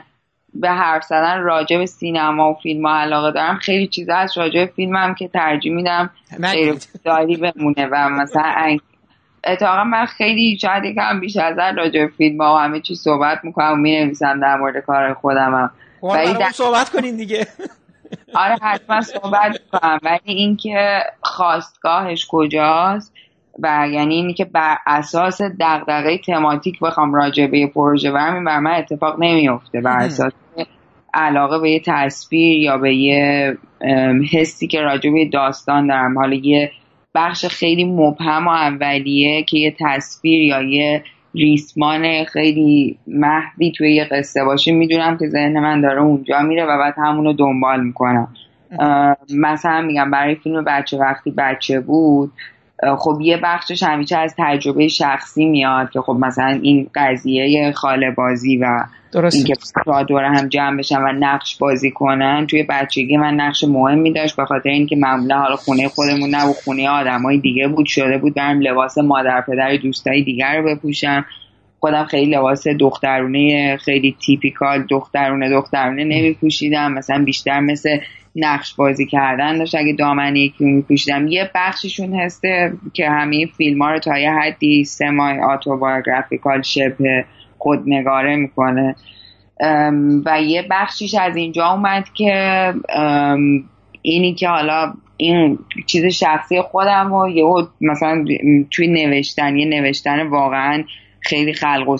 به حرف زدن راجع به سینما و فیلم ها علاقه دارم خیلی چیزا از راجع به فیلم هم که ترجیح میدم داری بمونه و مثلا اتفاقا من خیلی شاید یکم بیش از راجع به فیلم ها و همه چی صحبت می‌کنم و می‌نویسم در مورد کار خودم هم خب، ولی در... صحبت کنین دیگه. آره حتما صحبت کنم ولی اینکه خواستگاهش کجاست و یعنی اینی که بر اساس دغدغه تماتیک بخوام راجع به پروژه برمیم بر من اتفاق نمیفته بر اساس علاقه به یه تصویر یا به یه حسی که راجع به داستان دارم. حالا یه بخش خیلی مبهم و اولیه که یه تصویر یا یه ریسمان خیلی محدی توی یه قصه باشه می‌دونم که ذهن من داره اونجا میره و بعد همونو دنبال می‌کنم. مثلا میگم برای فیلم بچه وقتی بچه بود خب یه بخشش همیشه از تجربه شخصی میاد که خب مثلا این قضیه خاله بازی و اینکه دور هم جمع بشن و نقش بازی کنن توی بچگی من نقش مهمی داشت به خاطر اینکه معمولا حالا خونه خودمون نه و خونه آدمای دیگه بود شده بود برم لباس مادر پدر دوستای دیگر رو بپوشم. خودم خیلی لباس دخترونه خیلی تیپیکال دخترونه دخترونه نمی پوشیدم مثلا بیشتر مثل نقش بازی کردن داشت. اگه دامنه یکی رو میپوشیدم. یه بخششون هسته که همه فیلم ها رو تا یه حدی سمای آتوبایوگرافیکال شبه خودنگاره می‌کنه. و یه بخشیش از اینجا اومد که اینی که حالا این چیز شخصی خودم و یه مثلا توی نوشتن یه نوشتن واقعا خیلی خلق و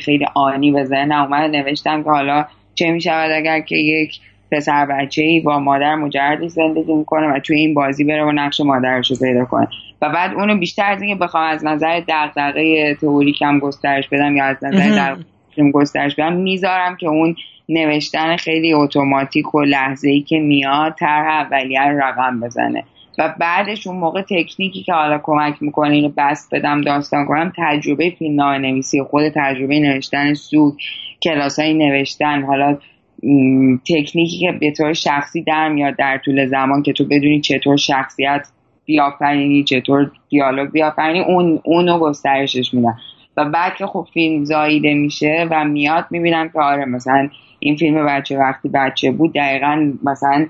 خیلی آنی به ذهنم اومد. نوشتم که حالا چه می‌شود اگر که یک پسر بچه ای با مادر مجردی زندگی می‌کنه و توی این بازی بره و نقش مادرش رو پیدا کنه. و بعد اونو بیشتر از اینکه بخوام از نظر دغدغه تئوریکم گسترش بدم یا از نظر گسترش بدم می‌ذارم که اون نوشتن خیلی اتوماتیک و لحظه ای که میاد طرح اولیه رو رقم بزنه. و بعدش اون موقع تکنیکی که حالا کمک می‌کنه اینو بست بدم داستان کنم تجربه فیلم نویسی خود تجربه نوشتن سوگ کلاس های نوشتن حالا تکنیکی که به طور شخصی در میاد در طول زمان که تو بدونی چطور شخصیت بیافرینی چطور دیالوگ بیافرینی اون اونو گسترشش میدن. و بعد که خب فیلم زاییده میشه و میاد می‌بینم که آره مثلا این فیلم بچه وقتی بچه بود دقیقا مثلا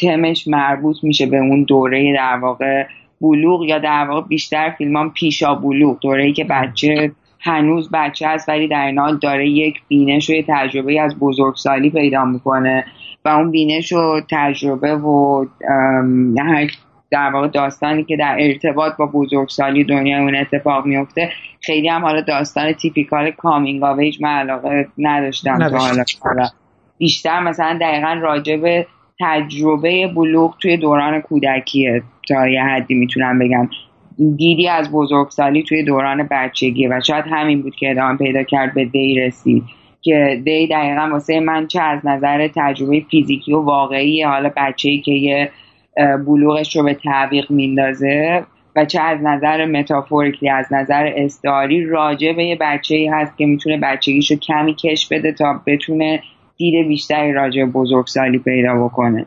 تمش مربوط میشه به اون دوره در واقع بلوغ یا در واقع بیشتر فیلم پیشا بلوغ دوره ای که بچه هنوز بچه هست ولی در این حال داره یک بینش و یه تجربه از بزرگسالی پیدا می‌کنه. و اون بینش و تجربه و در واقع داستانی که در ارتباط با بزرگسالی دنیا اون اتفاق میفته خیلی هم حالا داستان تیپیکال کامینگ آویج من علاقه نداشتم. حالا. بیشتر مثلا دقیقا راجع به تجربه بلوغ توی دوران کودکیه تا یه حدی می‌تونم بگم. دیدی از بزرگسالی توی دوران بچگی و شاید همین بود که ادامه پیدا کرد به دی رسید که دی دقیقا واسه من چه از نظر تجربه فیزیکی و واقعی حالا بچه‌ای که یه بلوغش رو به تعویق میندازه و چه از نظر متافوریکلی از نظر استعاری راجع به یه بچه ای هست که می‌تونه بچگیشو کمی کش بده تا بتونه دید بیشتری راجع بزرگسالی پیدا بکنه.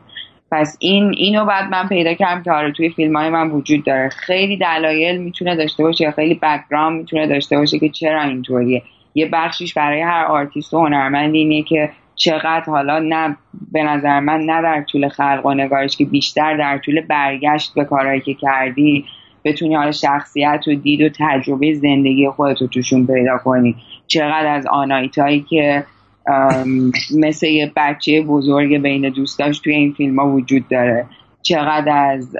پس این اینو بعد من پیدا کردم که آره توی فیلم های من وجود داره. خیلی دلایل می‌تونه داشته باشه یا خیلی background می‌تونه داشته باشه که چرا اینطوریه. یه بخشیش برای هر آرتیست و هنرمند اینه که چقدر حالا نه به نظر من نه در طول خلق و نگارش که بیشتر در طول برگشت به کارهایی که کردی بتونی حالا شخصیت و دید و تجربه زندگی خودت رو توشون پیدا کنی. چقدر از آناهیتایی که مثل یه بچه بزرگ بین دوستاش توی این فیلم ها وجود داره. چقدر از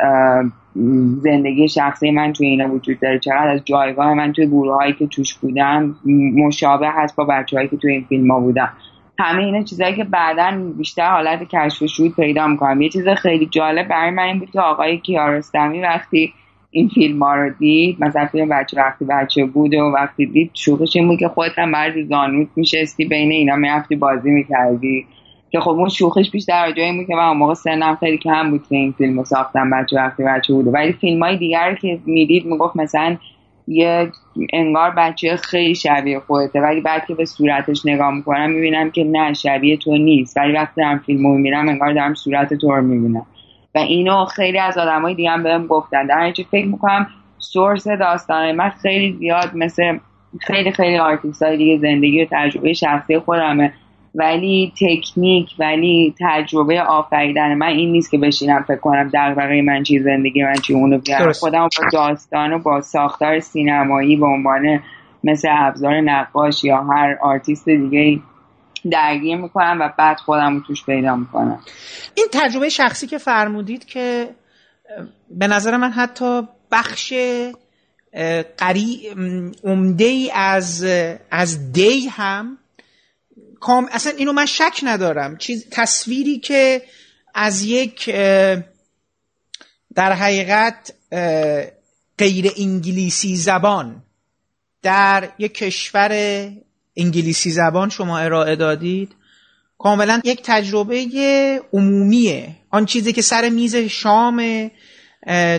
زندگی شخصی من توی اینا وجود داره. چقدر از جایگاه من توی گروه هایی که توش بودم مشابه هست با بچه هایی که توی این فیلم ها بودم. همه اینا چیزایی که بعدا بیشتر حالت کشف و شهود پیدا می‌کنم. یه چیز خیلی جالب برای من این بود که آقای کیارستمی وقتی این فیلم ها رو دید مثلا فیلم بچه وقتی بچه بود و وقتی دید شوخش این بود که خودت هم برد زانوت میشستی بین اینا می‌رفتی بازی می‌کردی. که خب اون شوخش بیشتر جایی بود که من اون موقع سنم خیلی کم بود که این فیلم رو ساختم بچه وقتی بچه بود. ولی فیلم های دیگر که می‌دید می‌گفت مثلا یه انگار بچه خیلی شبیه خودته. ولی بعد که به صورتش نگاه می‌کنم می‌بینم که نه شبیه تو نیست. ولی وقتی دارم فیلم رو می‌بینم انگار دارم صورت تو رو می‌بینم. و اینو خیلی از آدمای دیگه هم بهم گفتن. در فکر می‌کنم source داستان من خیلی زیاد مثل خیلی خیلی آرتیست های دیگه زندگی و تجربه شخصی خودمه. ولی تکنیک ولی تجربه آفریدن من این نیست که بشینم فکر کنم دغدغه من چی زندگی من چی اونو بیارم. خودم با داستان و با ساختار سینمایی به عنوان مثل ابزار نقاش یا هر آرتیست دیگه درگیر می‌کنم و بعد خودم رو توش پیدا می‌کنم. این تجربه شخصی که فرمودید که به نظر من حتی بخش قری عمده ای از از دی هم کام اصلا اینو من شک ندارم. چیز تصویری که از یک در حقیقت غیر انگلیسی زبان در یک کشور انگلیسی زبان شما ارائه دادید کاملا یک تجربه عمومیه. آن چیزی که سر میز شام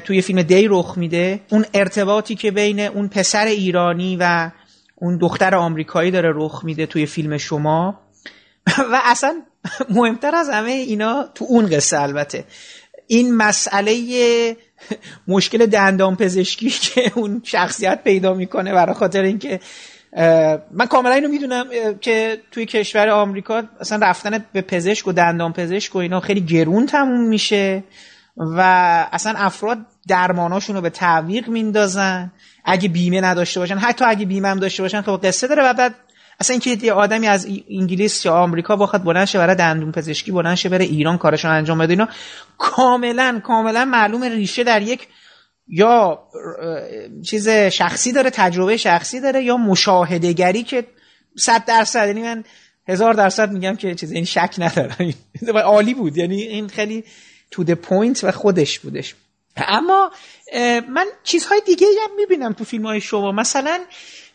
توی فیلم دی رخ میده اون ارتباطی که بین اون پسر ایرانی و اون دختر آمریکایی داره رخ میده توی فیلم شما. و اصلا مهمتر از همه اینا تو اون قصه البته. این مسئله مشکل دندان پزشکی که اون شخصیت پیدا می‌کنه برای خاطر اینکه من کاملا اینو می‌دونم که توی کشور آمریکا اصلا رفتن به پزشک و دندان پزشک و اینا خیلی گرون تموم میشه و اصلا افراد درماناشون رو به تعویق میندازن. اگه بیمه نداشته باشن حتی اگه بیمه هم داشته باشن خب قصه داره و بعد اصلا اینکه یه آدمی از انگلیس یا آمریکا بخواد بلند شه برای دندون پزشکی بلند شه بره ایران کارشون انجام بده اینا کاملا کاملا معلوم ریشه در یک یا چیز شخصی داره تجربه شخصی داره یا مشاهده گری که صد درصد یعنی من هزار درصد میگم که چیز این شک نداره عالی بود. یعنی این خیلی to the point و خودش بودش. اما من چیزهای دیگه هم می‌بینم تو فیلم های شما. مثلا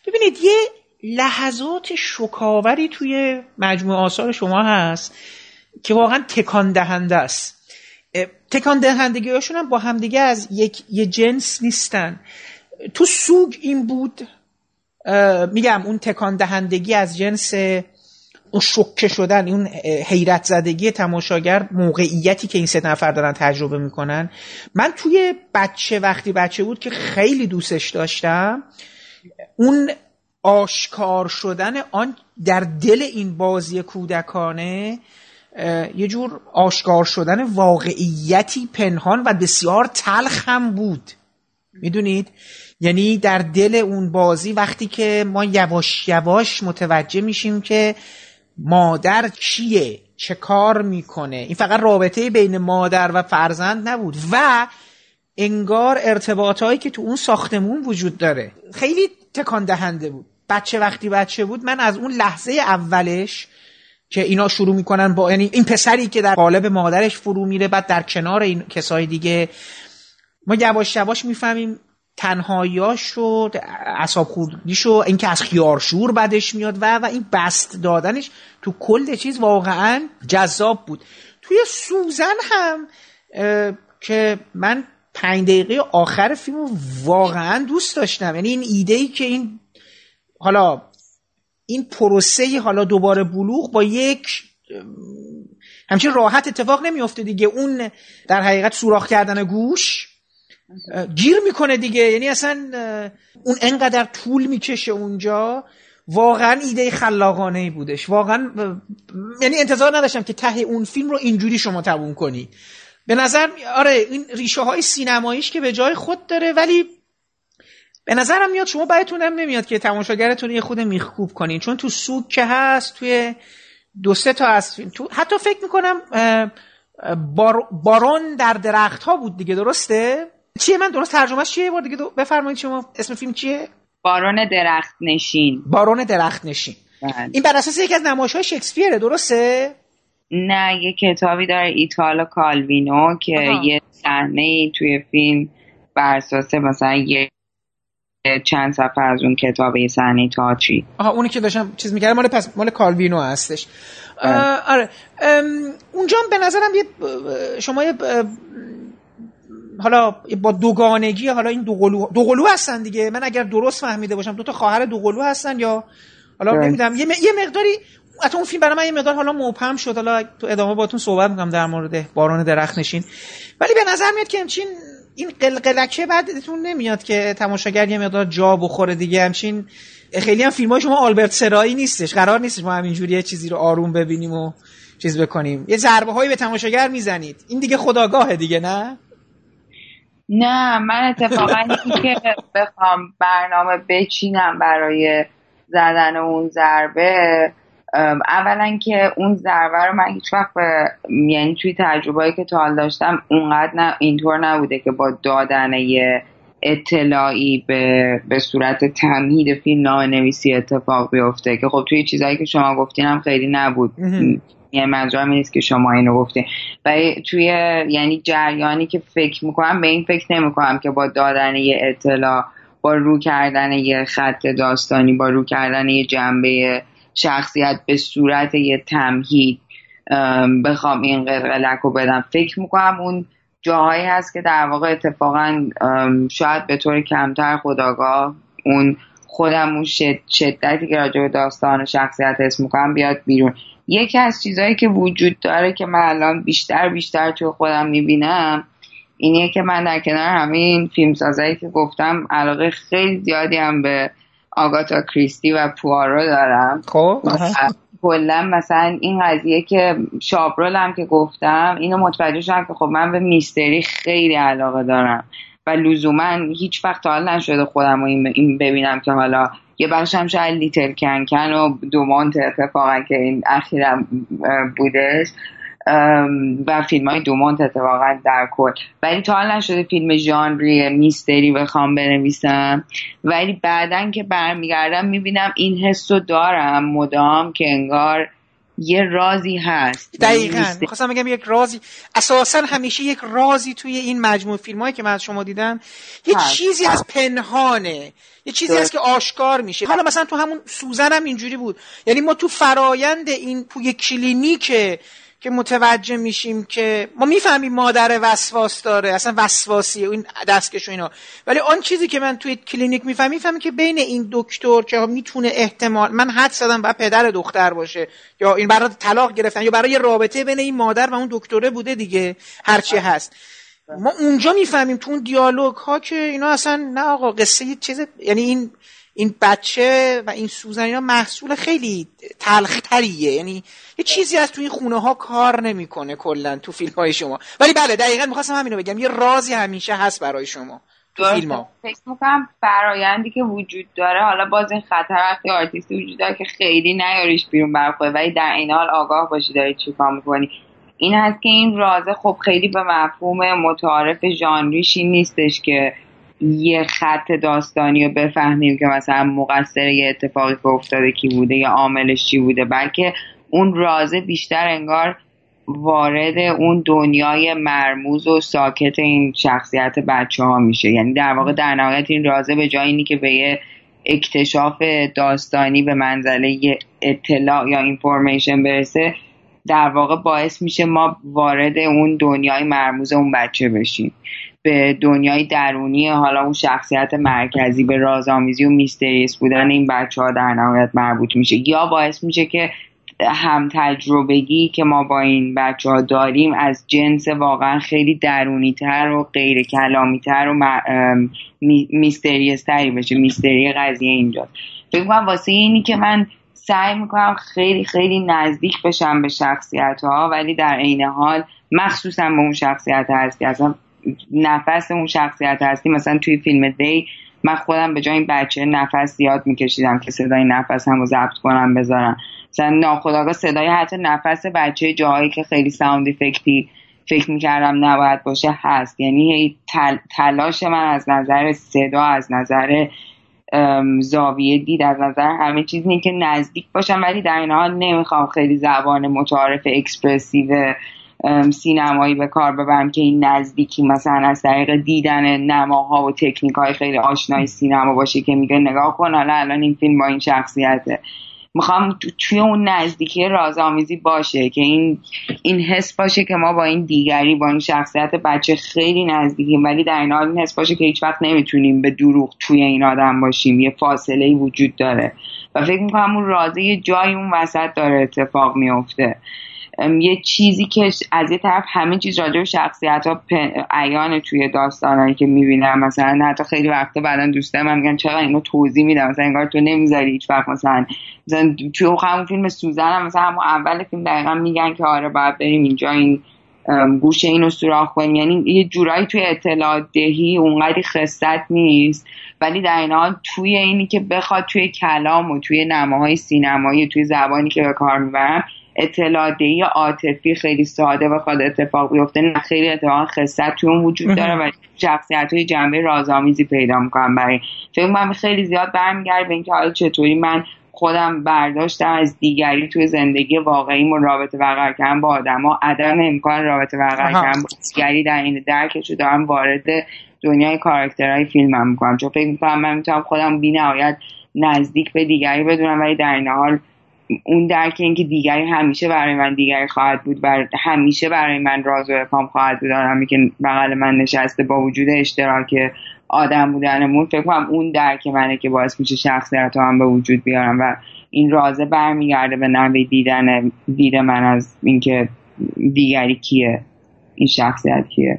ببینید یه لحظات شوک‌آوری توی مجموعه آثار شما هست که واقعا تکان دهنده است. تکان دهندگی هاشون هم با همدیگه از یک یه جنس نیستن. تو سوگ این بود میگم اون تکان دهندگی از جنس اون شکه شدن اون حیرت زدگی تماشاگر موقعیتی که این سه نفر دارن تجربه می‌کنن. من توی بچه وقتی بچه بود که خیلی دوستش داشتم اون آشکار شدن آن در دل این بازی کودکانه یه جور آشکار شدن واقعیتی پنهان و بسیار تلخ هم بود. می‌دونید؟ یعنی در دل اون بازی وقتی که ما یواش یواش متوجه میشیم که مادر کیه چه کار می‌کنه؟ این فقط رابطه بین مادر و فرزند نبود. و انگار ارتباطهایی که تو اون ساختمون وجود داره. خیلی تکان دهنده بود. بچه وقتی بچه بود من از اون لحظه اولش که اینا شروع می‌کنن با یعنی این پسری که در قالب مادرش فرو میره بعد در کنار این کسای دیگه. ما یواش یواش می‌فهمیم تنهاییاش و اصاب خوردیش و اینکه از خیارشور بدش میاد و و این بست دادنش تو کل چیز واقعا جذاب بود. توی سوزن هم که من پنج دقیقه آخر فیلم واقعا دوست داشتم. یعنی این ایده ای که این حالا این پروسه حالا دوباره بلوغ با یک همچین راحت اتفاق نمیافته دیگه. اون در حقیقت سوراخ کردن گوش گیر می‌کنه دیگه. یعنی اصلا اون انقدر طول می‌کشه اونجا واقعا ایده خلاقانه ای بودش. واقعا یعنی انتظار نداشتم که ته اون فیلم رو اینجوری شما تبون کنی. به نظر آره این ریشه های سینماییش که به جای خود داره ولی به نظرم میاد شما بهتون هم نمیاد که تماشاگرتون یه خود میخکوب کنین. چون تو سوک که هست توی دو سه تا هست تو حتی فکر می‌کنم بار بارون در درخت ها بود دیگه درسته؟ چیه؟ من درست ترجمهش چیه؟ بار دیگه بفرمایید شما اسم فیلم چیه؟ بارون درخت نشین بارون درخت نشین بله. این بر اساس یکی از نمایش های شکسپیره درسته؟ نه یه کتابی داره ایتالو کالوینو که آها. یه صحنه توی فیلم بر اساس مثلا یه چند صفحه از اون کتاب صحنه تئاتری. آها اونی که داشتم چیز می‌کردم. مال پس مال کالوینو هستش. بله. آه، آره. اونجا به نظرم یه شما یه حالا با دوگانگی حالا این دوقلو دوقلو هستن دیگه. من اگر درست فهمیده باشم دو تا خواهر دوقلو هستن یا حالا بله. نمی‌دونم. یه, م- یه مقداری حتی اون فیلم برای من یه مقدار حالا مبهم شد. حالا تو ادامه باتون صحبت می‌کنم در مورد باران درخت نشین. ولی به نظر میاد که همچین این قلقلکه بعدتون نمیاد که تماشاگر یه مقدار جا بخوره دیگه. همچین خیلی هم فیلم های شما آلبرت سرایی نیستش. قرار نیستش ما همینجوری یه چیزی رو آروم ببینیم و چیز بکنیم. یه ضربه هایی به تماشاگر می‌زنید. این دیگه خداگاهه دیگه نه؟ نه من اتفاقا که بخوام برنامه بچینم برای زدن اون ضربه اولا که اون ضربه رو من هیچ وقت به یعنی توی تجربه‌ای که تا حال داشتم اونقدر نه اینطور نبوده که با دادن یه اطلاعی به, به صورت تمهید فیلم نامه نویسی اتفاق بیفته که خب توی چیزایی که شما گفتین هم خیلی نبود. یعنی منظورم این نیست که شما اینو گفتین و توی یعنی جریانی که فکر می‌کنم به این فکر نمی‌کنم که با دادن یه اطلاع با رو کردن یه خط داستانی با رو کردن یه جنبه شخصیت به صورت یه تمهید ام، بخوام این قلقلک رو بدم. فکر می‌کنم اون جاهایی هست که در واقع اتفاقا شاید به طور کمتر خداگاه اون خودم اون شد- شدتی که راجع به داستان و شخصیت اسم می‌کنم بیاد بیرون. یکی از چیزهایی که وجود داره که من الان بیشتر بیشتر توی خودم می‌بینم اینیه که من در کنار همین فیلمسازایی که گفتم علاقه خیلی زیادی هم به آگاتا کریستی و پوارو دارم. خب کلا مثلا این قضیه که شابرول هم که گفتم اینو متوجه شدم که خب من به میستری خیلی علاقه دارم. و لزوما هیچ وقت تا حال نشده خودم رو این ببینم که حالا یه بخش هم شاید لیتل کنکن و دومانت اتفاقا که این اخیرا بودش. و فیلم های دومانت اتفاقا در کل. ولی تا حال نشده فیلم ژانری میستری بخوام بنویسم. ولی بعدا که برمیگردم می‌بینم این حس رو دارم. مدام که انگار یه رازی هست. دقیقا. می‌خواستم بگم یک رازی. اساسا همیشه یک رازی توی این مجموع فیلم هایی که من از شما دیدم یه هست. چیزی از پنهانه. یه چیزی هست که آشکار میشه. حالا مثلا تو همون سوزن هم اینجوری بود. یعنی ما تو فرایند این توی کلینیکه که متوجه میشیم که ما می‌فهمیم مادر وسواس داره اصلا وسواسیه این دستکش و اینا. ولی آن چیزی که من توی کلینیک می‌فهمم می‌فهمم که بین این دکتر که می‌تونه احتمال من حدس زدم و پدر دختر باشه یا این برای طلاق گرفتن یا برای رابطه بین این مادر و اون دکتره بوده دیگه هرچی هست. ما اونجا می‌فهمیم تو اون دیالوگ ها که اینا اصلا نه آقا قصه چیز یعنی این این بچه و این سوزن اینا محصول خیلی تلختریه. یعنی یه چیزی از تو این خونه ها کار نمی‌کنه کلا تو فیلم های شما. ولی بله دقیقا می‌خواستم همینو بگم. یه رازی همیشه هست برای شما تو فیلم ها فکر می‌کنم فرایندی که وجود داره حالا باز این خطر وقتی آرتیستی وجود داره که خیلی نیاریش بیرون برخوره. ولی در این حال آگاه باشی داری چی کار می‌کنی. این هست که این رازه خب خیلی به مفهوم متعارف ژانریشی نیستش که یه خط داستانی رو بفهمیم که مثلا مقصر یه اتفاقی که افتاده کی بوده یا عاملش چی بوده. بلکه اون رازه بیشتر انگار وارد اون دنیای مرموز و ساکت این شخصیت بچه ها میشه. یعنی در واقع در نهایت این رازه به جای اینی که به یه اکتشاف داستانی به منزله اطلاع یا اینفورمیشن برسه در واقع باعث میشه ما وارد اون دنیای مرموز اون بچه بشیم. به دنیای درونی حالا اون شخصیت مرکزی به رازآمیزی و میستریس بودن این بچه ها در نهایت مربوط میشه. یا باعث میشه که هم تجربگی که ما با این بچه ها داریم از جنس واقعا خیلی درونی تر و غیر کلامی تر و میستریس تری بشه. میستری قضیه اینجا فکر کنم واسه اینی که من سعی می‌کنم خیلی خیلی نزدیک بشم به شخصیت ها ولی در عین حال مخصوصا به اون شخصیت هستی. اصلا نفس اون شخصیت هستی. مثلا توی فیلم دی من خودم به جای این بچه نفس زیاد میکشیدم که صدای نفس هم رو ضبط کنم بذارم. مثلا ناخداگاه صدای حتی نفس بچه جاهایی که خیلی ساوند افکتی فکر می‌کردم نباید باشه هست. یعنی تلاش من از نظر صدا از نظر زاویه دید از نظر همه چیز که نزدیک باشم ولی در این حال نمی‌خوام خیلی زبان متعارف expressive سینمایی به کار ببرم که این نزدیکی مثلا از طریق دیدن نماها و تکنیک های خیلی آشنای سینما باشه که میگه نگاه کن حالا الان این فیلم با این شخصیته. می‌خوام توی اون نزدیکی رازآمیزی باشه که این این حس باشه که ما با این دیگری با این شخصیت بچه خیلی نزدیکیم ولی در این حال این حس باشه که هیچ وقت نمی‌تونیم به دروغ توی این آدم باشیم. یه فاصله ای وجود داره. و فکر می‌کنم اون رازه یه جای اون وسط داره اتفاق میفته یه چیزی که از یه طرف همه چیز راجع به شخصیت ها عیان توی داستانهایی که می‌بینم. مثلا حتی خیلی وقتا بعدا دوستان من میگن چرا اینو توضیح میدم؟ مثلا انگار تو نمی‌ذاری هیچ وقت مثلا مثلا توی همون فیلم سوزن هم مثلا همون اول فیلم دقیقا میگن که آره باید بریم اینجا این گوش اینو سوراخ کنیم. یعنی یه جورایی توی اطلاع دهی اونقدی خصت نیست. ولی در این حال توی اینی که بخواد توی کلام و توی نماهای سینمایی توی زبانی که به کار می‌برم اطلاع دهی عاطفی خیلی ساده بخواد اتفاق بیفته. نه خیلی اتفاق خصت توی اون وجود داره و شخصیت های جنبه رازآمیزی پیدا می‌کنم برای فکر من خیلی زیاد برمیگرد به اینکه حالا چطوری من خودم برداشتم از دیگری توی زندگی واقعی رابطه برقرار کردن با آدما عدم امکان رابطه برقرار کردن با دیگری در این درکش دارم وارد دنیای کاراکترهای فیلمم می‌کنم. چون فکر می‌کنم من می‌تونم خودم بی نهایت نزدیک به دیگری بدونم ولی در این حال اون درک اینکه دیگری همیشه برای من دیگری خواهد بود بر همیشه برای من راز و افهام خواهد بود. آدمی که بغل من نشسته با وجود اشتراک آدم بودنمون فکر کنم اون درک منه که باعث میشه شخصیت هم به وجود بیارم و این رازه برمیگرده به نوع دیدن دید من از اینکه دیگری کیه این شخصیت کیه.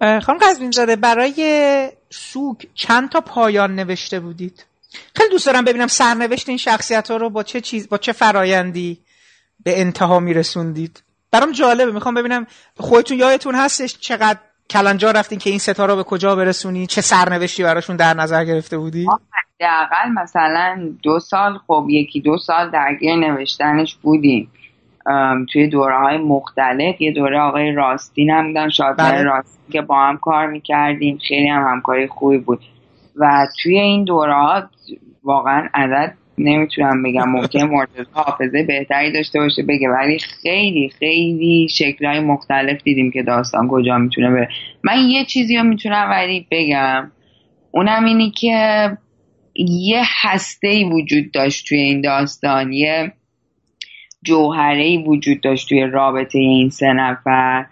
خانم قزوین زاده برای سوگ چند تا پایان نوشته بودید؟ خیلی دوست دارم ببینم سرنوشت این شخصیت ها رو با چه چیز با چه فرایندی به انتها میرسوندید. برام جالبه. می‌خوام ببینم خودتون یادتون هستش چقدر کلنجا رفتین که این ستاره به کجا برسونی؟ چه سرنوشتی براشون در نظر گرفته بودی؟ حداقل مثلا دو سال خب یکی دو سال درگیر نوشتنش بودیم. توی دوره های مختلف. یه دوره آقای راستین هم بودن بله. راستین که با هم کار می‌کردیم. خیلی هم همکاری خوبی بود. و توی این دورات واقعا عدد نمی‌تونم بگم ممکن مرتضی حافظه بهتری داشته باشه بگه ولی خیلی خیلی شکلهای مختلف دیدیم که داستان کجا می‌تونه بره. من یه چیزی رو می‌تونم ولی بگم. اونم اینی که یه هسته ای وجود داشت توی این داستان یه جوهره ای وجود داشت توی رابطه این سه نفر.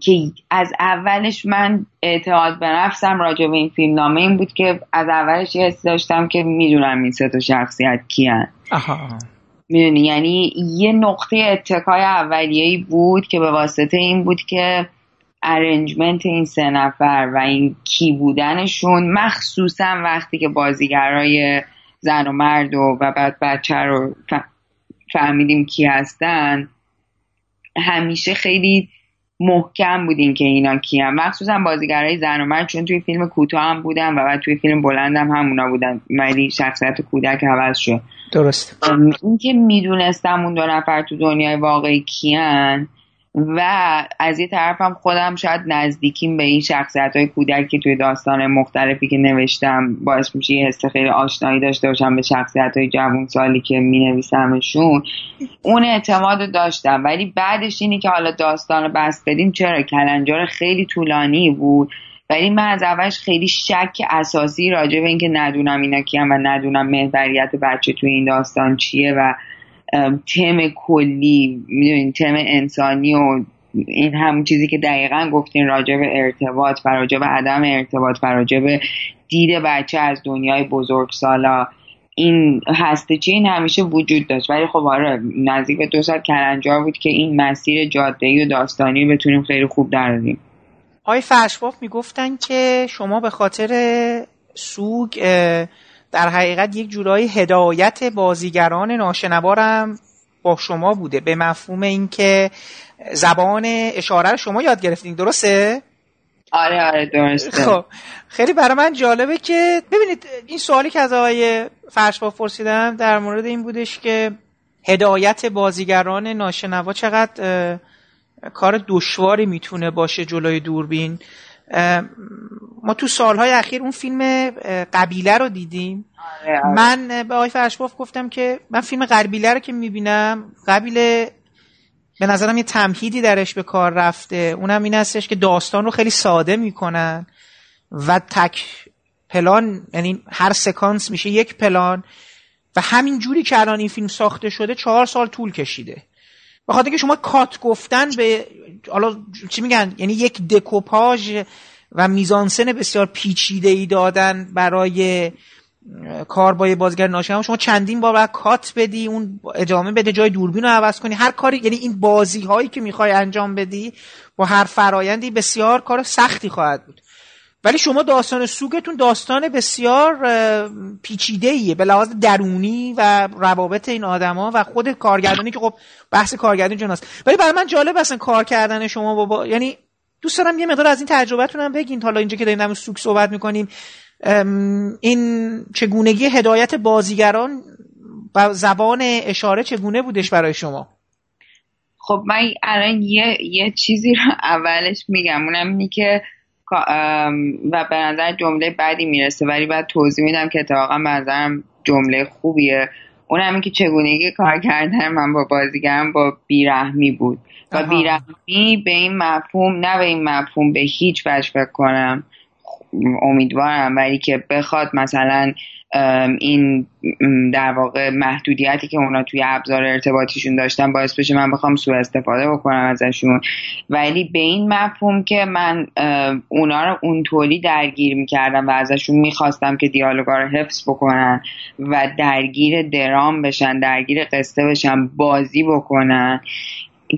که از اولش من اعتقاد به نفسم راجع به این فیلم نامه این بود که از اولش یه داشتم که می‌دونم این سه تا شخصیت کیان. می‌دونی؟ یعنی یه نقطه اتکای اولیه‌ای بود که به واسطه این بود که ارنجمنت این سه نفر و این کی بودنشون مخصوصا وقتی که بازیگرای زن و مرد و, و بعد بچه رو فهمیدیم کی هستن همیشه خیلی محکم بودین که اینا کیان. مخصوصا بازیگرای زن و مرد چون توی فیلم کوتاه هم بودن و بعد توی فیلم بلندم هم همونا بودن. ولی شخصیت کودک عوض شد. درست اینکه می‌دونستم اون دو نفر تو دنیای واقعی کیان و از یه طرفم خودم شاید نزدیکیم به این شخصیت های کودک که توی داستان مختلفی که نوشتم باعث میشه یه حس خیلی آشنایی داشته باشم به شخصیت های جوون سالی که می نویسمشون اون اعتماد داشتم. ولی بعدش اینی که حالا داستان رو بست بدیم چرا؟ کلنجار خیلی طولانی بود. ولی من از اولش خیلی شک اساسی راجع به اینکه ندونم اینا کیم و ندونم محوریت بچه توی این داستان چیه و تم کلی می‌دونین تم انسانی و این هم چیزی که دقیقا گفتین راجع به ارتباط و راجع به عدم ارتباط و راجع به دید بچه از دنیای بزرگ سالا این هسته این همیشه وجود داشت. ولی خب آره نزدیک به دو ساعت کلنجار بود که این مسیر جاده و داستانی بتونیم خیلی خوب دراریم. آقای فرشباف می‌گفتن که شما به خاطر سوگ در حقیقت یک جورایی هدایت بازیگران ناشنوارم با شما بوده به مفهوم اینکه زبان اشاره رو شما یاد گرفتین درسته؟ آره آره درسته خب خیلی برای من جالبه که ببینید این سوالی که از آقای فرشبا پرسیدم در مورد این بودش که هدایت بازیگران ناشنوا چقدر کار دشواری می‌تونه باشه جلوی دوربین ما تو سالهای اخیر اون فیلم قبیله رو دیدیم. آره، آره. من به آقای فرشباف گفتم که من فیلم قبیله رو که می‌بینم قبیله به نظرم یه تمهیدی درش به کار رفته. اونم این هستش که داستان رو خیلی ساده می‌کنن و تک پلان یعنی هر سکانس میشه یک پلان. و همین جوری که الان این فیلم ساخته شده چهار سال طول کشیده. بخاطر که شما کات گفتن به حالا چی میگن؟ یعنی یک دکوپاژ و میزانسن بسیار پیچیده ای دادن برای کار با بازیگر ناشنوا شما چندین بار باید کات بدی اون ادامه بده جای دوربین رو عوض کنی. هر کاری یعنی این بازی هایی که می‌خوای انجام بدی با هر فرایندی بسیار کار سختی خواهد بود. ولی شما داستان سوگتون داستان بسیار پیچیده ایه به لحاظ درونی و روابط این آدما و خود کارگردانی که خب بحث کارگردانی جناست. ولی برای من جالب اصلا کار کردن شما با, یعنی دوست دارم یه مقدار از این تجربتون هم بگین. حالا اینجا که داریم در سوگ صحبت می‌کنیم این چگونگی هدایت بازیگران و زبان اشاره چگونه بودش برای شما؟ خب من الان یه, یه چیزی رو اولش میگم. اونم اینی که و به نظر جمله بعدی می‌رسه ولی بعد توضیح میدم که اتفاقا نظرم جمله خوبیه. اون همین که چگونگی کار کردن من با بازیگرم با بیرحمی بود. و بیرحمی به این مفهوم نه به این مفهوم به هیچ وجه فکر کنم. امیدوارم ولی که بخواد مثلا این در واقع محدودیتی که اونا توی ابزار ارتباطیشون داشتن باعث بشه من بخوام سوء استفاده بکنم ازشون. ولی به این مفهوم که من اونا رو اونطوری درگیر می‌کردم و ازشون می‌خواستم که دیالوگا رو حفظ بکنن و درگیر درام بشن درگیر قصه بشن بازی بکنن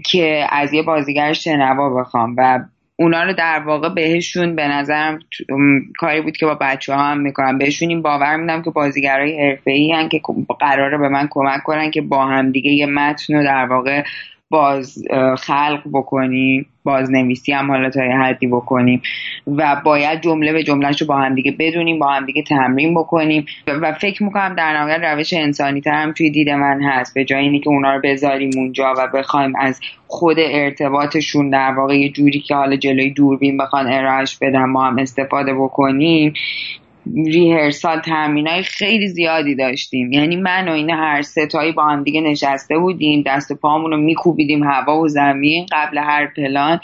که از یه بازیگر شنوا بخوام و اونا رو در واقع بهشون به نظرم کاری بود که با بچه ها هم می‌کنم. بهشون این باور میدم که بازیگرای حرفه ای که قراره به من کمک کنن که با هم دیگه یه متن رو در واقع باز خلق بکنیم بازنویسی هم حالا تا حدی بکنیم و باید جمله به جملهش رو با هم دیگه بدونیم با هم دیگه تمرین بکنیم و فکر می‌کنم در نهایت روش انسانی تر هم توی دید من هست. به جای اینی که اونا رو بذاریم اونجا و بخوایم از خود ارتباطشون در واقع یه جوری که حالا جلوی دوربین بخوان ارائهش بدن ما هم استفاده بکنیم ریهرسال تمرین های خیلی زیادی داشتیم. یعنی من و این هر ستایی با هم دیگه نشسته بودیم دست پامون رو میکوبیدیم هوا و زمین قبل هر پلان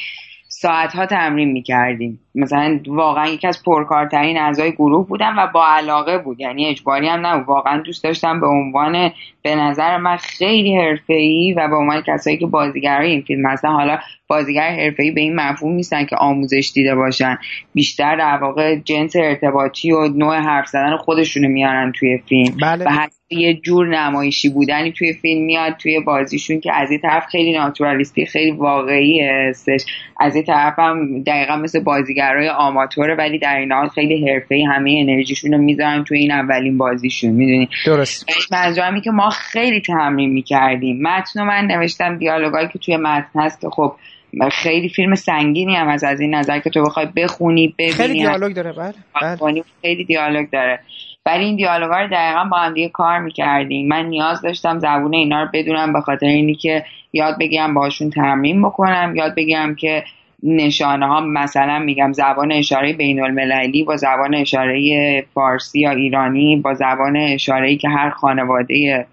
ساعت ها تمرین می‌کردیم. مثلا واقعا یکی از پرکارترین اعضای گروه بودم و با علاقه بود. یعنی اجباری هم نه واقعا دوست داشتم به عنوان به نظر من خیلی حرفه‌ای و به عنوان کسایی که بازیگرای این فیلم هستن. حالا بازیگر حرفه‌ای به این مفهوم نیستن که آموزش دیده باشن. بیشتر در واقع جنس ارتباطی و نوع حرف زدن خودشونو میارن توی فیلم. بله. و حتی یه جور نمایشی بودنی توی فیلم میاد توی بازیشون که از این طرف خیلی ناتورالیستی خیلی واقعی هستش از این طرف هم دقیقا مثل بازیگرای آماتوره ولی در این حال خیلی حرفه‌ای همه انرژیشون رو می‌ذارن توی این اولین بازیشون می‌دونی؟ درست. منظورم که ما خیلی تمرین می‌کردیم. متن من نوشتم دیالوگایی که توی متن هست که خب خیلی فیلم سنگینی هم از از این نظر که تو بخوای بخونی ببینی. خیلی دیالوگ داره بله بله. خیلی دیالوگ داره. ولی این دیالوگا رو دقیقا با هم دیگه کار می‌کردیم. من نیاز داشتم زبون اینا رو بدونم به خاطر اینی که یاد بگیرم باشون تمرین بکنم یاد بگیرم که نشانه ها مثلا میگم زبان اشاره بین المللی با زبان اشاره فارسی یا ایرانی با زبان اشاره که هر خانواده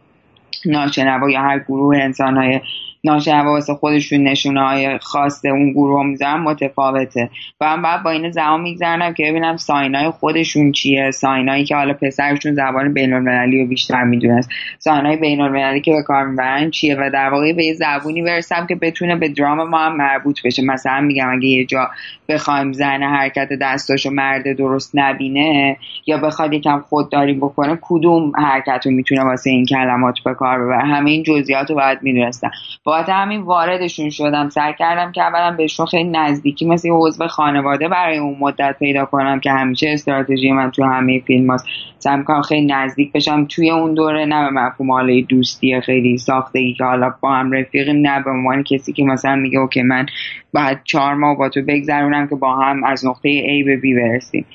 ناشنوا یا هر گروه انسان های ناشنوا واسه خودشون نشونه های خاص اون گروه می‌ذارن متفاوته. و من باید با این زمان میگذرنم که ببینم ساینای خودشون چیه. ساینایی که حالا پسرشون زبان بین المللی رو بیشتر می‌دونست ساینای بین المللی که به کار می‌برن چیه؟ و در واقع به یه زبونی برسم که بتونه به درام ما هم مربوط بشه. مثلا میگم اگه یه جا بخوایم زن حرکت دستاشو مرد درست نبینه یا بخواد یکم خودداری بکنه کدوم حرکت رو می‌تونه واسه این کلمات به کار ببره؟ همه این جزئیات رو باید می‌دونستم باید همین واردشون شدم. سعی کردم که اولا بهشون خیلی نزدیکی مثل عضو خانواده برای اون مدت پیدا کنم که همیشه استراتژی من تو همه فیلم هست سعی می‌کنم خیلی نزدیک بشم. توی اون دوره نه به مفهوم حالا دوستی خیلی ساختگی که حالا با هم رفیقیم نه به عنوان کسی که مثلا میگه اوکی من بعد چهار ماه با تو بگذرونم که با هم از نقطه A به B برسیم.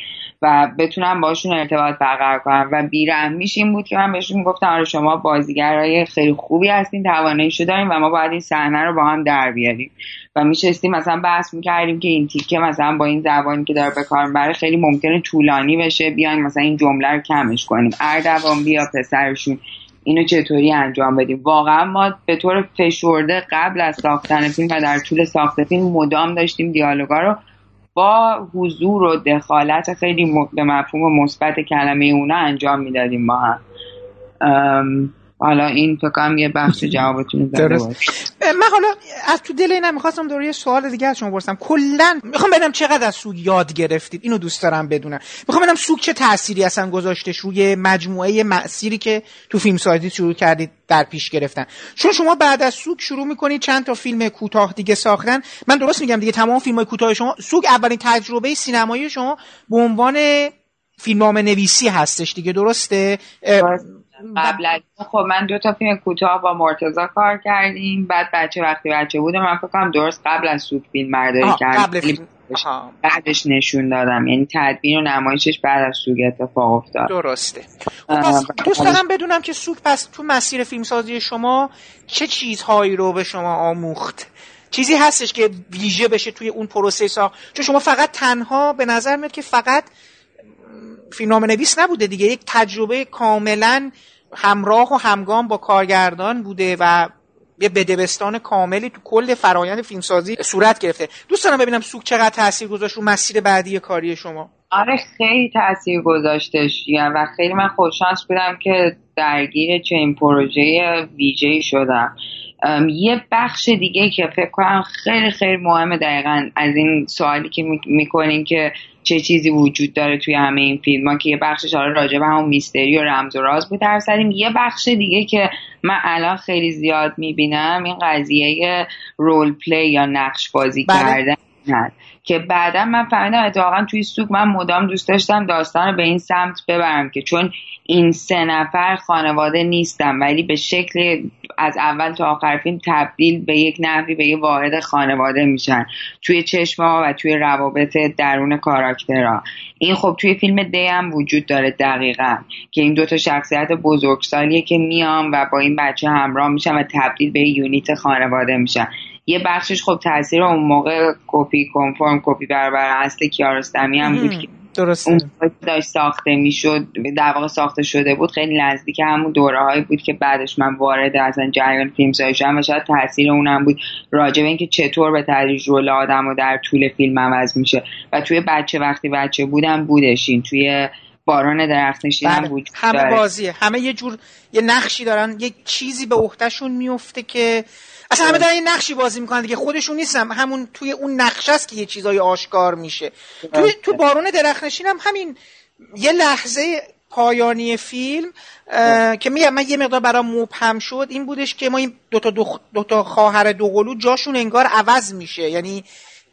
و بتونم باشون ارتباط برقرار کنم. و بیرحمیش این بود که من بهشون گفتم آره شما بازیگرای خیلی خوبی هستین تواناییشو داریم و ما باید این صحنه رو با هم در بیاریم. و میشستیم مثلا بحث می‌کردیم که این تیکه مثلا با این زبانی که داره به کار می‌بره خیلی ممکنه طولانی بشه بیایم مثلا این جمله رو کمش کنیم. اردوان بیا پسرشون اینو چطوری انجام بدیم؟ واقعا ما به طور فشرده قبل از ساختن فیلم و در طول ساخت فیلم مدام داشتیم دیالوگا رو با حضور و دخالت خیلی به مفهوم مثبت کلمه اونا انجام می‌دادیم با هم. حالا این فکرم یه بخش جوابتون درست. من حالا از تو دل اینم می‌خواستم دوره یه سوال دیگه از شما برسم کلا می‌خوام ببینم چقدر از سوگ یاد گرفتید؟ اینو دوست دارم بدونم. می‌خوام ببینم سوگ چه تأثیری اصلا گذاشتش روی مجموعه مسیری که تو فیلم سازی شروع کردید در پیش گرفتن؟ چون شما بعد از سوگ شروع می‌کنید چند تا فیلم کوتاه دیگه ساختن. من درست میگم دیگه تمام فیلم های کوتاه شما سوگ اولین تجربه سینمایی شما به عنوان فیلمنامه نویسی هستش دیگه درسته؟ قبل از خب من دو تا فیلم کوتاه با مرتزا کار کردیم. بعد بچه وقتی بچه بودم من فکرم درست قبل از سوگ فیلم برداری فیلم. بعدش نشون دادم. یعنی تدبیر و نمایشش بعد از سوگ اتفاق افتاد. درسته. خب دوست دارم بدونم که سوگ پس تو مسیر فیلمسازی شما چه چیزهایی رو به شما آموخت؟ چیزی هستش که ویژه بشه توی اون پروسه ساخت چون شما فقط تنها به نظر میاد که فقط فیلمنامه نویس نبوده دیگه. یک تجربه کاملا همراه و همگام با کارگردان بوده و یه بدبستان کاملی تو کل فرایند فیلمسازی صورت گرفته. دوست دارم ببینم سوک چقدر تاثیر گذاشت رو مسیر بعدی کاری شما. آره خیلی تاثیر گذاشتش و خیلی من خوششانس بودم که درگیر چنین پروژه ویژه شدم. یه بخش دیگه که فکر کنم خیلی خیلی مهمه دقیقا از این سوالی که می‌کنین که چه چیزی وجود داره توی همه این فیلم؟ ها که یه بخشش حالا راجع به همون میستری و رمز و راز بود در سریم یه بخش دیگه که من الان خیلی زیاد می‌بینم این قضیه رول پلی یا نقش بازی بله. کردن. که بعدا من فهمیدم اتفاقا توی سوق من مدام دوست داشتم داستان رو به این سمت ببرم که چون این سه نفر خانواده نیستم ولی به شکل از اول تا آخر فیلم تبدیل به یک نحوی به یک واحد خانواده میشن. توی چشما و توی روابط درون کاراکترها. این خب توی فیلم دی هم وجود داره دقیقا که این دوتا شخصیت بزرگسالیه که میان و با این بچه همراه میشن و تبدیل به یونیت خانواده میشن. یه بخشش خب تاثیر اون موقع کپی کنفرم کپی برابر اصل کیارستمی هم بود که درسته. اون داشت ساخته می‌شد در واقع ساخته شده بود خیلی نزدیک همون دوره هایی بود که بعدش من وارد اصلا جریان فیلم شدم و شاید تاثیر اونم بود راجع به اینکه چطور به تدریج رول آدم و در طول فیلم عوض میشه. و توی بچه وقتی بچه بودم بودشین توی باران درخت نشینم بله. بود همه بازیه. همه یه جور یه نقشی دارن. یه چیزی به عهدهشون میفته که اصلا همه دارن یه نقشی بازی می‌کنن دیگه. خودشون نیستن. همون توی اون نقش است که یه چیزای آشکار میشه. توی تو بارون درخنشین هم همین یه لحظه پایانی فیلم که میگم من یه مقدار برام مبهم شد این بودش که ما این دوتا دو, دو تا خواهر دوقلو جاشون انگار عوض میشه. یعنی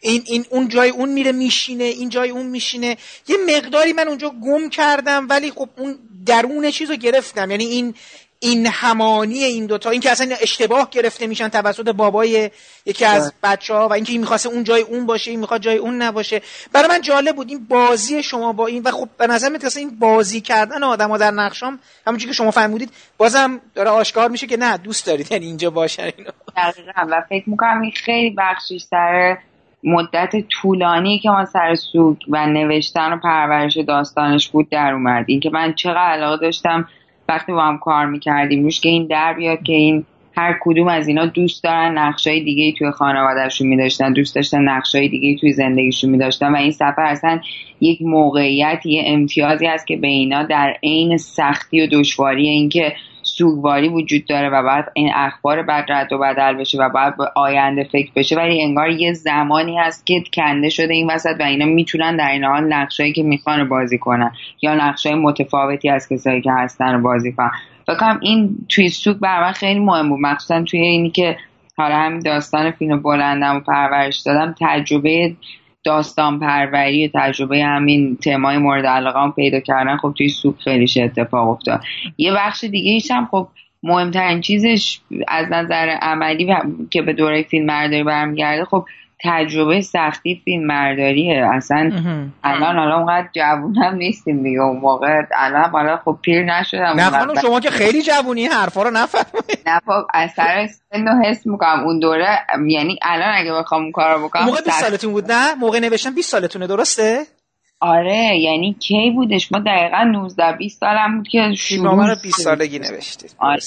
این, این اون جای اون میره میشینه این جای اون میشینه. یه مقداری من اونجا گم کردم ولی خب اون درون چیز رو گرفتم. یعنی این این همانی این دوتا این که اصلا اشتباه گرفته میشن توسط بابای یکی از بچه ها و اینکه این می‌خواسته اون جای اون باشه این می‌خواد جای اون نباشه. برای من جالب بود این بازی شما با این و خب به نظر میاد این بازی کردن آدم ها در نقشام همونجوری که شما فهمیدید بازم داره آشکار میشه که نه دوست دارید یعنی اینجا باشن اینو. دقیقا. و فکر می‌کنم این خیلی بخشیش سر مدت طولانی که ما سر سوگ و نوشتن و پرورش داستانش بود در اومد. اینکه من چقدر علاقه داشتم وقتی با هم کار می‌کردیم. روش که این در بیاد که این هر کدوم از اینا دوست دارن نقشای دیگه توی خانوادهشون میداشتن دوست داشتن نقشای دیگه توی زندگیشون میداشتن و این سفر اصلا یک موقعیت یه امتیازی هست که به اینا در عین سختی و دشواری اینکه سوگواری وجود داره و بعد این اخبار بعد رد و بدل بشه و بعد به آینده فکر بشه. ولی انگار یه زمانی هست که کنده شده این وسط و اینا می‌تونن در این حال نقشایی که می‌خوان بازی کنن یا نقشای متفاوتی از کسایی که هستن رو بازی کنن. فکرم این توی سوگ بر من خیلی مهم بود. مخصوصا توی اینی که حالا همین داستان فیلم بلندم و پرورش دادم تجربه داستان پروری تجربه همین تمای مورد علاقه پیدا کردن خب توی سوپ خیلی اتفاق افتاد. یه بخش دیگه ایش هم خب مهمترین چیزش از نظر عملی که به دوره فیلم مرداری برمیگرده خب تجربه سختی فیلم مرداریه اصلا الان حالا اونقدر جوون هم نیستیم دیگه. اون موقع الان حالا خب پیر نشدم. نه خانم شما که خیلی جوونی حرفا رو نفرمایید. نه خب اثر سن رو حس می‌کنم. اون دوره یعنی الان اگه بخوام اون کارو بکنم موقع 20 سالتون بود نه؟ موقع نوشتن 20 سالتونه درسته؟ آره یعنی کی بودش؟ ما دقیقا 19 20 سالم بود که شروع رو 20 سالگی نوشتید. آره.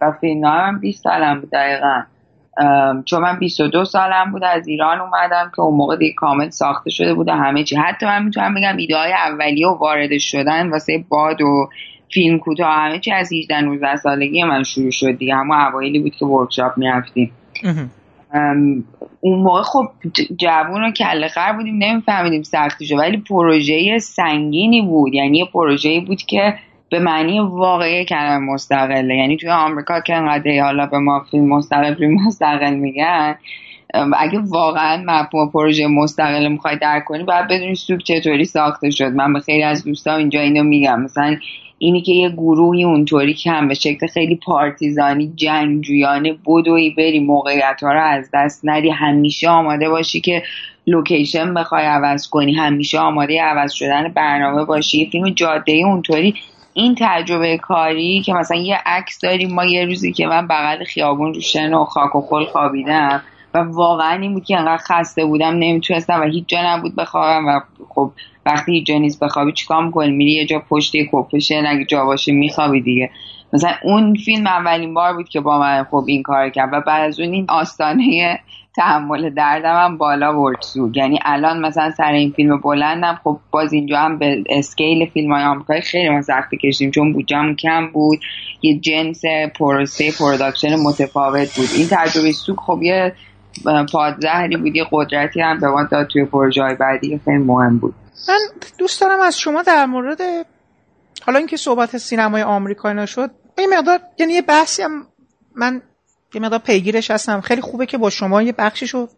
و فیلم هم 20 سالم بود دقیقا. چون من 22 سالم بود از ایران اومدم که اون موقع دیگه کامل ساخته شده بود همه چی. حتی من می‌تونم بگم ایده های اولیه و وارد شدن واسه باد و فیلم کوتاه همه چی از 18 19 سالگی من شروع شد دیگه. همون اوایلی بود که ورکشاپ می‌رفتیم. اون موقع خب جوون و کله خر بودیم نمیفهمیدیم سختی شد ولی پروژه سنگینی بود. یعنی یه پروژه بود که به معنی واقعی کلمه مستقله. یعنی توی آمریکا که انقدر حالا به ما فیلم مستقل فیلم مستقل میگن اگه واقعا مفهوم پروژه مستقل می‌خوای درک کنی باید بدونی سوک چطوری ساخته شد. من به خیلی از دوستان اینجا اینو میگم. مثلا اینی که یه گروهی اونطوری کم به شکل خیلی پارتیزانی جنگجویانه بدوی بری موقعیت رو از دست ندی همیشه آماده باشی که لوکیشن بخوای عوض کنی. همیشه آماده عوض شدن برنامه باشی. یه فیلم جاده اونطوری این تجربه کاری که مثلا یه عکس داریم ما یه روزی که من بغل خیابون رو شن و خاک و خل خوابیدم و واقعا این بود که انقدر خسته بودم نمی‌تونستم و هیچ جا نبود بخوابم و خب وقتی هیچ جا نیست بخوابی چیکار می‌کنی؟ میری یه جا پشت یه کپشه اگه جا باشه میخوابی دیگه. مثلا اون فیلم اولین بار بود که با من خب این کار کرد و بعد از اون این آستانه تحمل دردم هم بالا برد so یعنی الان مثلا سر این فیلم بلندم خب باز اینجا هم به scale فیلم های آمریکایی خیلی ما سخت کشیم چون بودجم کم بود. یه جنس پروسه production متفاوت بود. این تجربه سوگ خب یه پادزهری بود یه قدرتی هم به ما داد توی پروژه های بعدی خیلی مهم بود. من دوست دارم از شما در مورد حالا اینکه صحبت سینمای آمریکایی نشد این مقدار یعنی یه بحثی هم من یه مقدار پیگیرش هستم. خیلی خوبه که با شما یه بخشش رو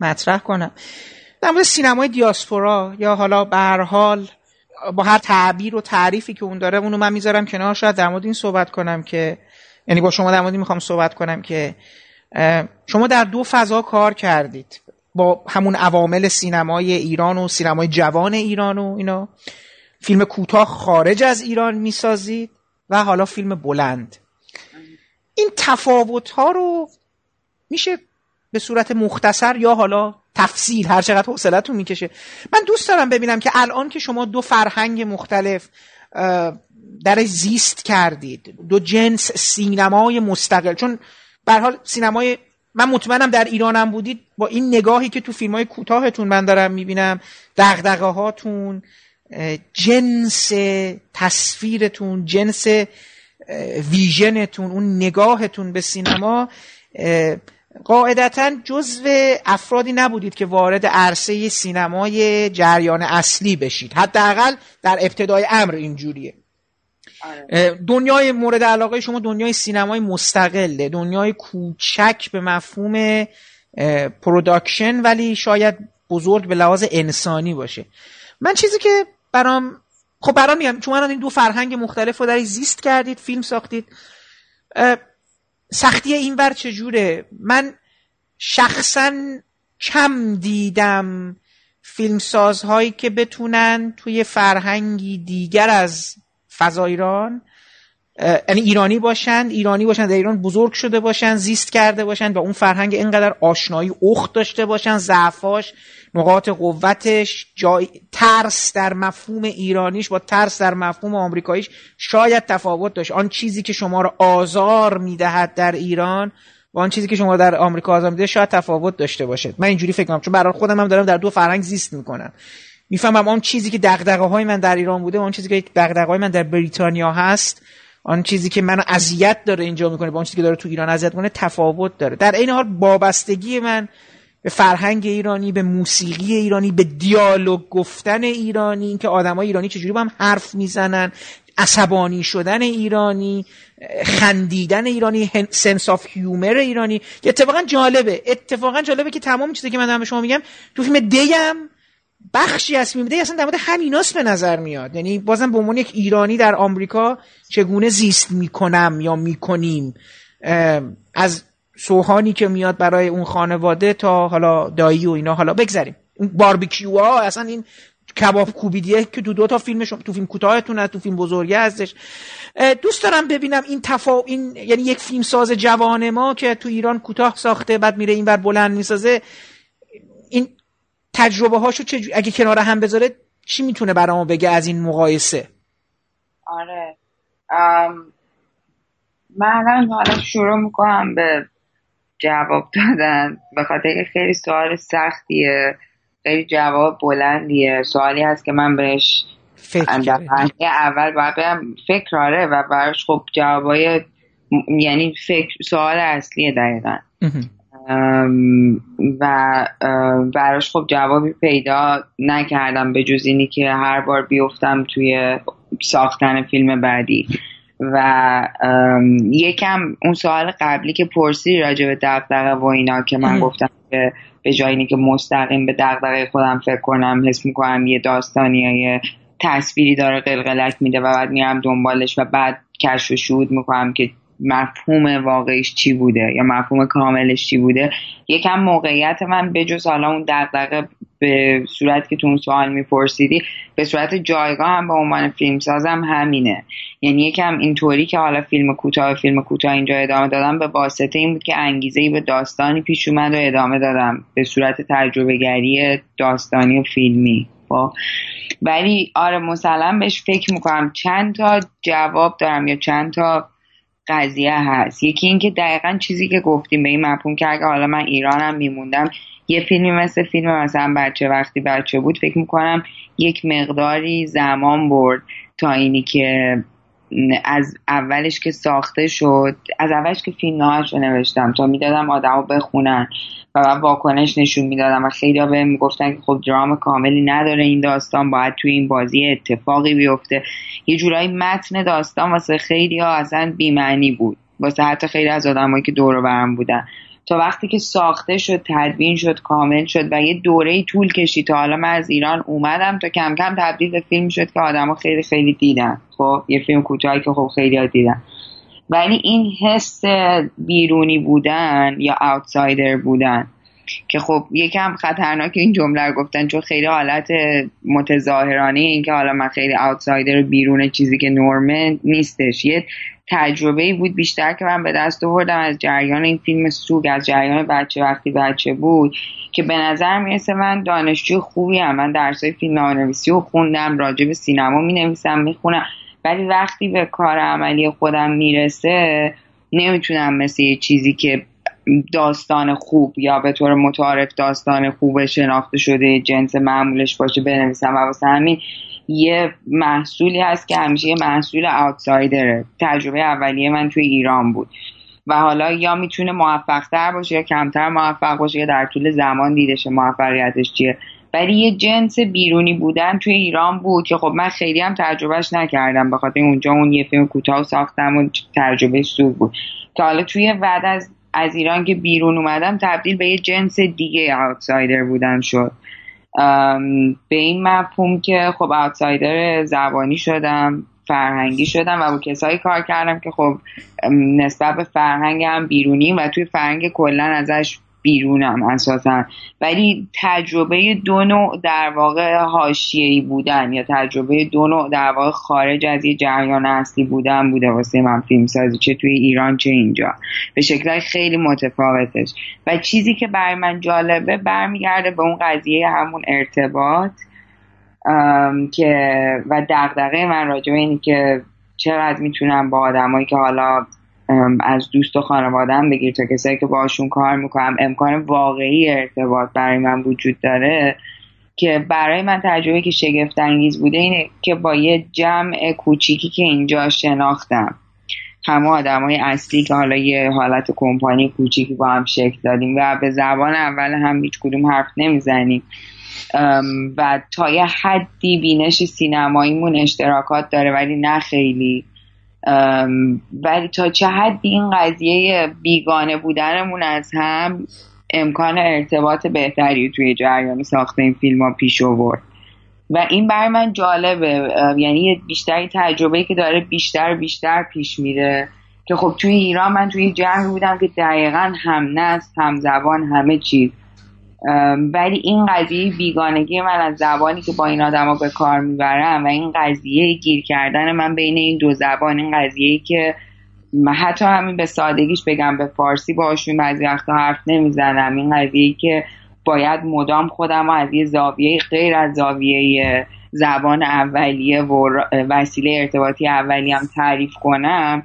مطرح کنم. در مورد سینمای دیاسپورا یا حالا به حال با هر تعبیر و تعریفی که اون داره اونو من می‌ذارم کنار. شاید در مورد این صحبت کنم که یعنی با شما در مورد می‌خوام صحبت کنم که شما در دو فضا کار کردید. با همون عوامل سینمای ایران و سینمای جوان ایران و اینا. فیلم کوتاه خارج از ایران می‌سازید و حالا فیلم بلند. این تفاوت ها رو میشه به صورت مختصر یا حالا تفصیل هر چقدر حوصلتون می‌کشه. من دوست دارم ببینم که الان که شما دو فرهنگ مختلف در زیست کردید دو جنس سینمای مستقل. چون به حال سینمای من مطمئنم در ایرانم بودید با این نگاهی که تو فیلم های کوتاهتون من دارم می‌بینم دغدغه هاتون جنس تصویرتون جنس ویژنتون اون نگاهتون به سینما قاعدتا جزو افرادی نبودید که وارد عرصه سینمای جریان اصلی بشید. حداقل در ابتدای امر اینجوریه. آره. دنیای مورد علاقه شما دنیای سینمای مستقله دنیای کوچک به مفهوم production ولی شاید بزرگ به لحاظ انسانی باشه. من چیزی که برام خب برام میگم چون من این دو فرهنگ مختلف رو در زیست کردید فیلم ساختید. سختی این ور چجوره؟ من شخصا کم دیدم فیلمسازهایی که بتونن توی فرهنگی دیگر از فضا ایران یعنی ایرانی باشند ایرانی باشند در ایران بزرگ شده باشند زیست کرده باشند و اون فرهنگ اینقدر آشنایی اخت داشته باشند ضعفاش نقاط قوتش جای ترس در مفهوم ایرانیش با ترس در مفهوم آمریکاییش شاید تفاوت داشت. آن چیزی که شما را آزار می‌دهد در ایران و آن چیزی که شما در آمریکا آزار میده شاید تفاوت داشته باشد. من اینجوری فکر کنم چون برای خودم هم دارم در دو فرهنگ زیست می‌کنم. می‌فهمم آن چیزی که دغدغه های من در ایران بوده آن چیزی که دغدغه های من در بریتانیا هست آن چیزی که منو اذیت داره اینجا می‌کنه با آن چیزی که داره تو ایران اذیت کنه تفاوت داره. در این حال وابستگی من به فرهنگ ایرانی به موسیقی ایرانی به دیالوگ گفتن ایرانی اینکه آدمای ایرانی چجوری با هم حرف می‌زنن عصبانی شدن ایرانی خندیدن ایرانی sense of humor ایرانی اتفاقا جالبه. اتفاقا جالبه که تمام چیزی که من به شما میگم تو فیلم دیم بخشی از فیلم دی اصلا در مورد همیناست به نظر میاد. یعنی بازم به عنوان یک ایرانی در آمریکا چگونه زیست می‌کنم یا می‌کنیم؟ از سوهانی که میاد برای اون خانواده تا حالا دایی و اینا حالا بگذاریم. اون باربیکیو ها اصلا این کباب کوبیدیه که تو دو تا فیلم تو فیلم کوتاهتون تو فیلم بزرگه هستش. دوست دارم ببینم این تفا این یعنی یک فیلم ساز جوان ما که تو ایران کوتاه ساخته بعد میره این بر بلند می‌سازه تجربه هاشو چه اگه کنار هم بذاره چی می‌تونه برامو بگه از این مقایسه؟ آره. من حالا شروع می‌کنم به جواب دادن. به خاطر خیلی سوال سختیه خیلی جواب بلندیه. سوالی هست که من بهش فکر اول باید برم فکر آره و براش خب جوابای یعنی فکر سوال اصلیه دقیقا. و براش خب جوابی پیدا نکردم به جز اینی که هر بار بیفتم توی ساختن فیلم بعدی. و یکم اون سوال قبلی که پرسی راجع به دقدقه و اینا که من گفتم که به جای که مستقیم به دقدقه خودم فکر کنم حس می‌کنم یه داستانی یا یه تصویری داره قلقلک میده و بعد میرم دنبالش و بعد کشف و شهود می‌کنم که مفهوم واقعیش چی بوده یا مفهوم کاملش چی بوده. یکم موقعیت من به جز حالا اون دقدقه به صورت که تو اون سوال میپرسیدی به صورت جایگاه هم به عنوان فیلم سازم همینه. یعنی یکم اینطوری که حالا فیلم کوتاه فیلم کوتاه اینجا ادامه دادم به واسطه این بود که انگیزه ای به داستانی پیش اومد و ادامه دادم به صورت تجربه گری داستانی و فیلمی. خب؟ ولی آره مسلم بهش فکر می‌کنم چند تا جواب دارم یا چند تا قضیه هست. یکی اینکه دقیقا چیزی که گفتیم به این مفهوم که اگه حالا من ایرانم میموندم یه فیلمی مثل فیلم مثلا بچه وقتی بچه بود فکر می‌کنم یک مقداری زمان برد تا اینی که از اولش که ساخته شد از اولش که فیلم رو نوشتم تا می‌دادم آدم بخونن و بعد واکنش نشون می‌دادم و خیلی ها بهم می‌گفتن که خب درام کاملی نداره این داستان باید توی این بازی اتفاقی بیفته. یه جورایی متن داستان واسه خیلی ها اصلا بیمعنی بود. واسه حتی خیلی از آدمایی که دور برم بودن. تا وقتی که ساخته شد تدوین شد کامل شد و یه دوره طول کشید تا حالا من از ایران اومدم تا کم کم تبدیل به فیلم شد که آدما خیلی خیلی دیدن. خب یه فیلم کوتاهی که خب خیلی ها دیدن. ولی این حس بیرونی بودن یا اوتسایدر بودن که خب یکم خطرناک این جمله رو گفتن چون خیلی حالت متظاهرانه این که حالا من خیلی آوتسایدر بیرون چیزی که نورمه نیستش. یه تجربه بود بیشتر که من به دست آوردم از جریان این فیلم سوگ از جریان بچه وقتی بچه بود که به نظر می‌رسه من دانشجو خوبی هم من درسای فیلم نویسی و خوندم راجع به سینما می نویسم می‌خونم. ولی وقتی به کار عملی خودم می‌رسه نمی‌تونم مثل یه چیزی که داستان خوب یا به طور متعارف داستان خوب شناخته شده جنس معمولش باشه بنویسم و واسه همین یه محصولی هست که همیشه یه محصول آوتسایدره تجربه اولیه من توی ایران بود. و حالا یا می‌تونه موفق تر باشه یا کمتر موفق باشه یا در طول زمان دیدشه موفقیتش چیه. ولی یه جنس بیرونی بودن توی ایران بود که خب من خیلی هم تجربهش نکردم بخاطر اونجا اون یه فیلم کوتاه ساختم و تجربه سوگ بود. که حالا توی بعد از از ایران که بیرون اومدم تبدیل به یه جنس دیگه آوتسایدر بودن شد. به این مفهوم که خب آوتسایدر زبانی شدم فرهنگی شدم و با کسایی کار کردم که خب نسبت به فرهنگ هم بیرونی و توی فرهنگ کلا ازش بیرونم اساسا. ولی تجربه دو نوع در واقع حاشیه‌ای بودن یا تجربه دو نوع در واقع خارج از یه جریان اصلی بودن بوده واسه من فیلم سازی چه توی ایران چه اینجا. به شکل خیلی متفاوتش و چیزی که برای من جالبه برمیگرده به اون قضیه همون ارتباط که و دغدغه من راجع به اینی که چقدر می‌تونم با آدمایی که حالا از دوست و خانوادم بگیر تا کسایی که باشون کار می‌کنم. امکان واقعی ارتباط برای من وجود داره که برای من تجربه که شگفت انگیز بوده اینه که با یه جمع کوچیکی که اینجا شناختم. همه آدم های اصلی که حالا یه حالت کمپانی کوچیکی با هم شکل دادیم و به زبان اول هم هیچ کدوم حرف نمی‌زنیم. و تا یه حدی بینش سینماییمون اشتراکات داره ولی نه خیلی. ولی تا چه حدی این قضیه بیگانه بودنمون از هم امکان ارتباط بهتری توی جریان ساخت این فیلم ها پیش آورد. و این برای من جالبه. یعنی بیشتری تجربه که داره بیشتر بیشتر پیش میره. که خب توی ایران من توی جمعی بودم که دقیقا هم نست هم زبان همه چیز. ولی این قضیه بیگانگی من از زبانی که با این آدما به کار می‌برم و این قضیه گیر کردن من بین این دو زبان این قضیه که حتی همین به سادگیش بگم به فارسی باشون بعضی وقتا حرف نمی‌زنم. این قضیه که باید مدام خودم از یه زاویه غیر از زاویه زبان اولیه و وسیله ارتباطی اولی هم تعریف کنم.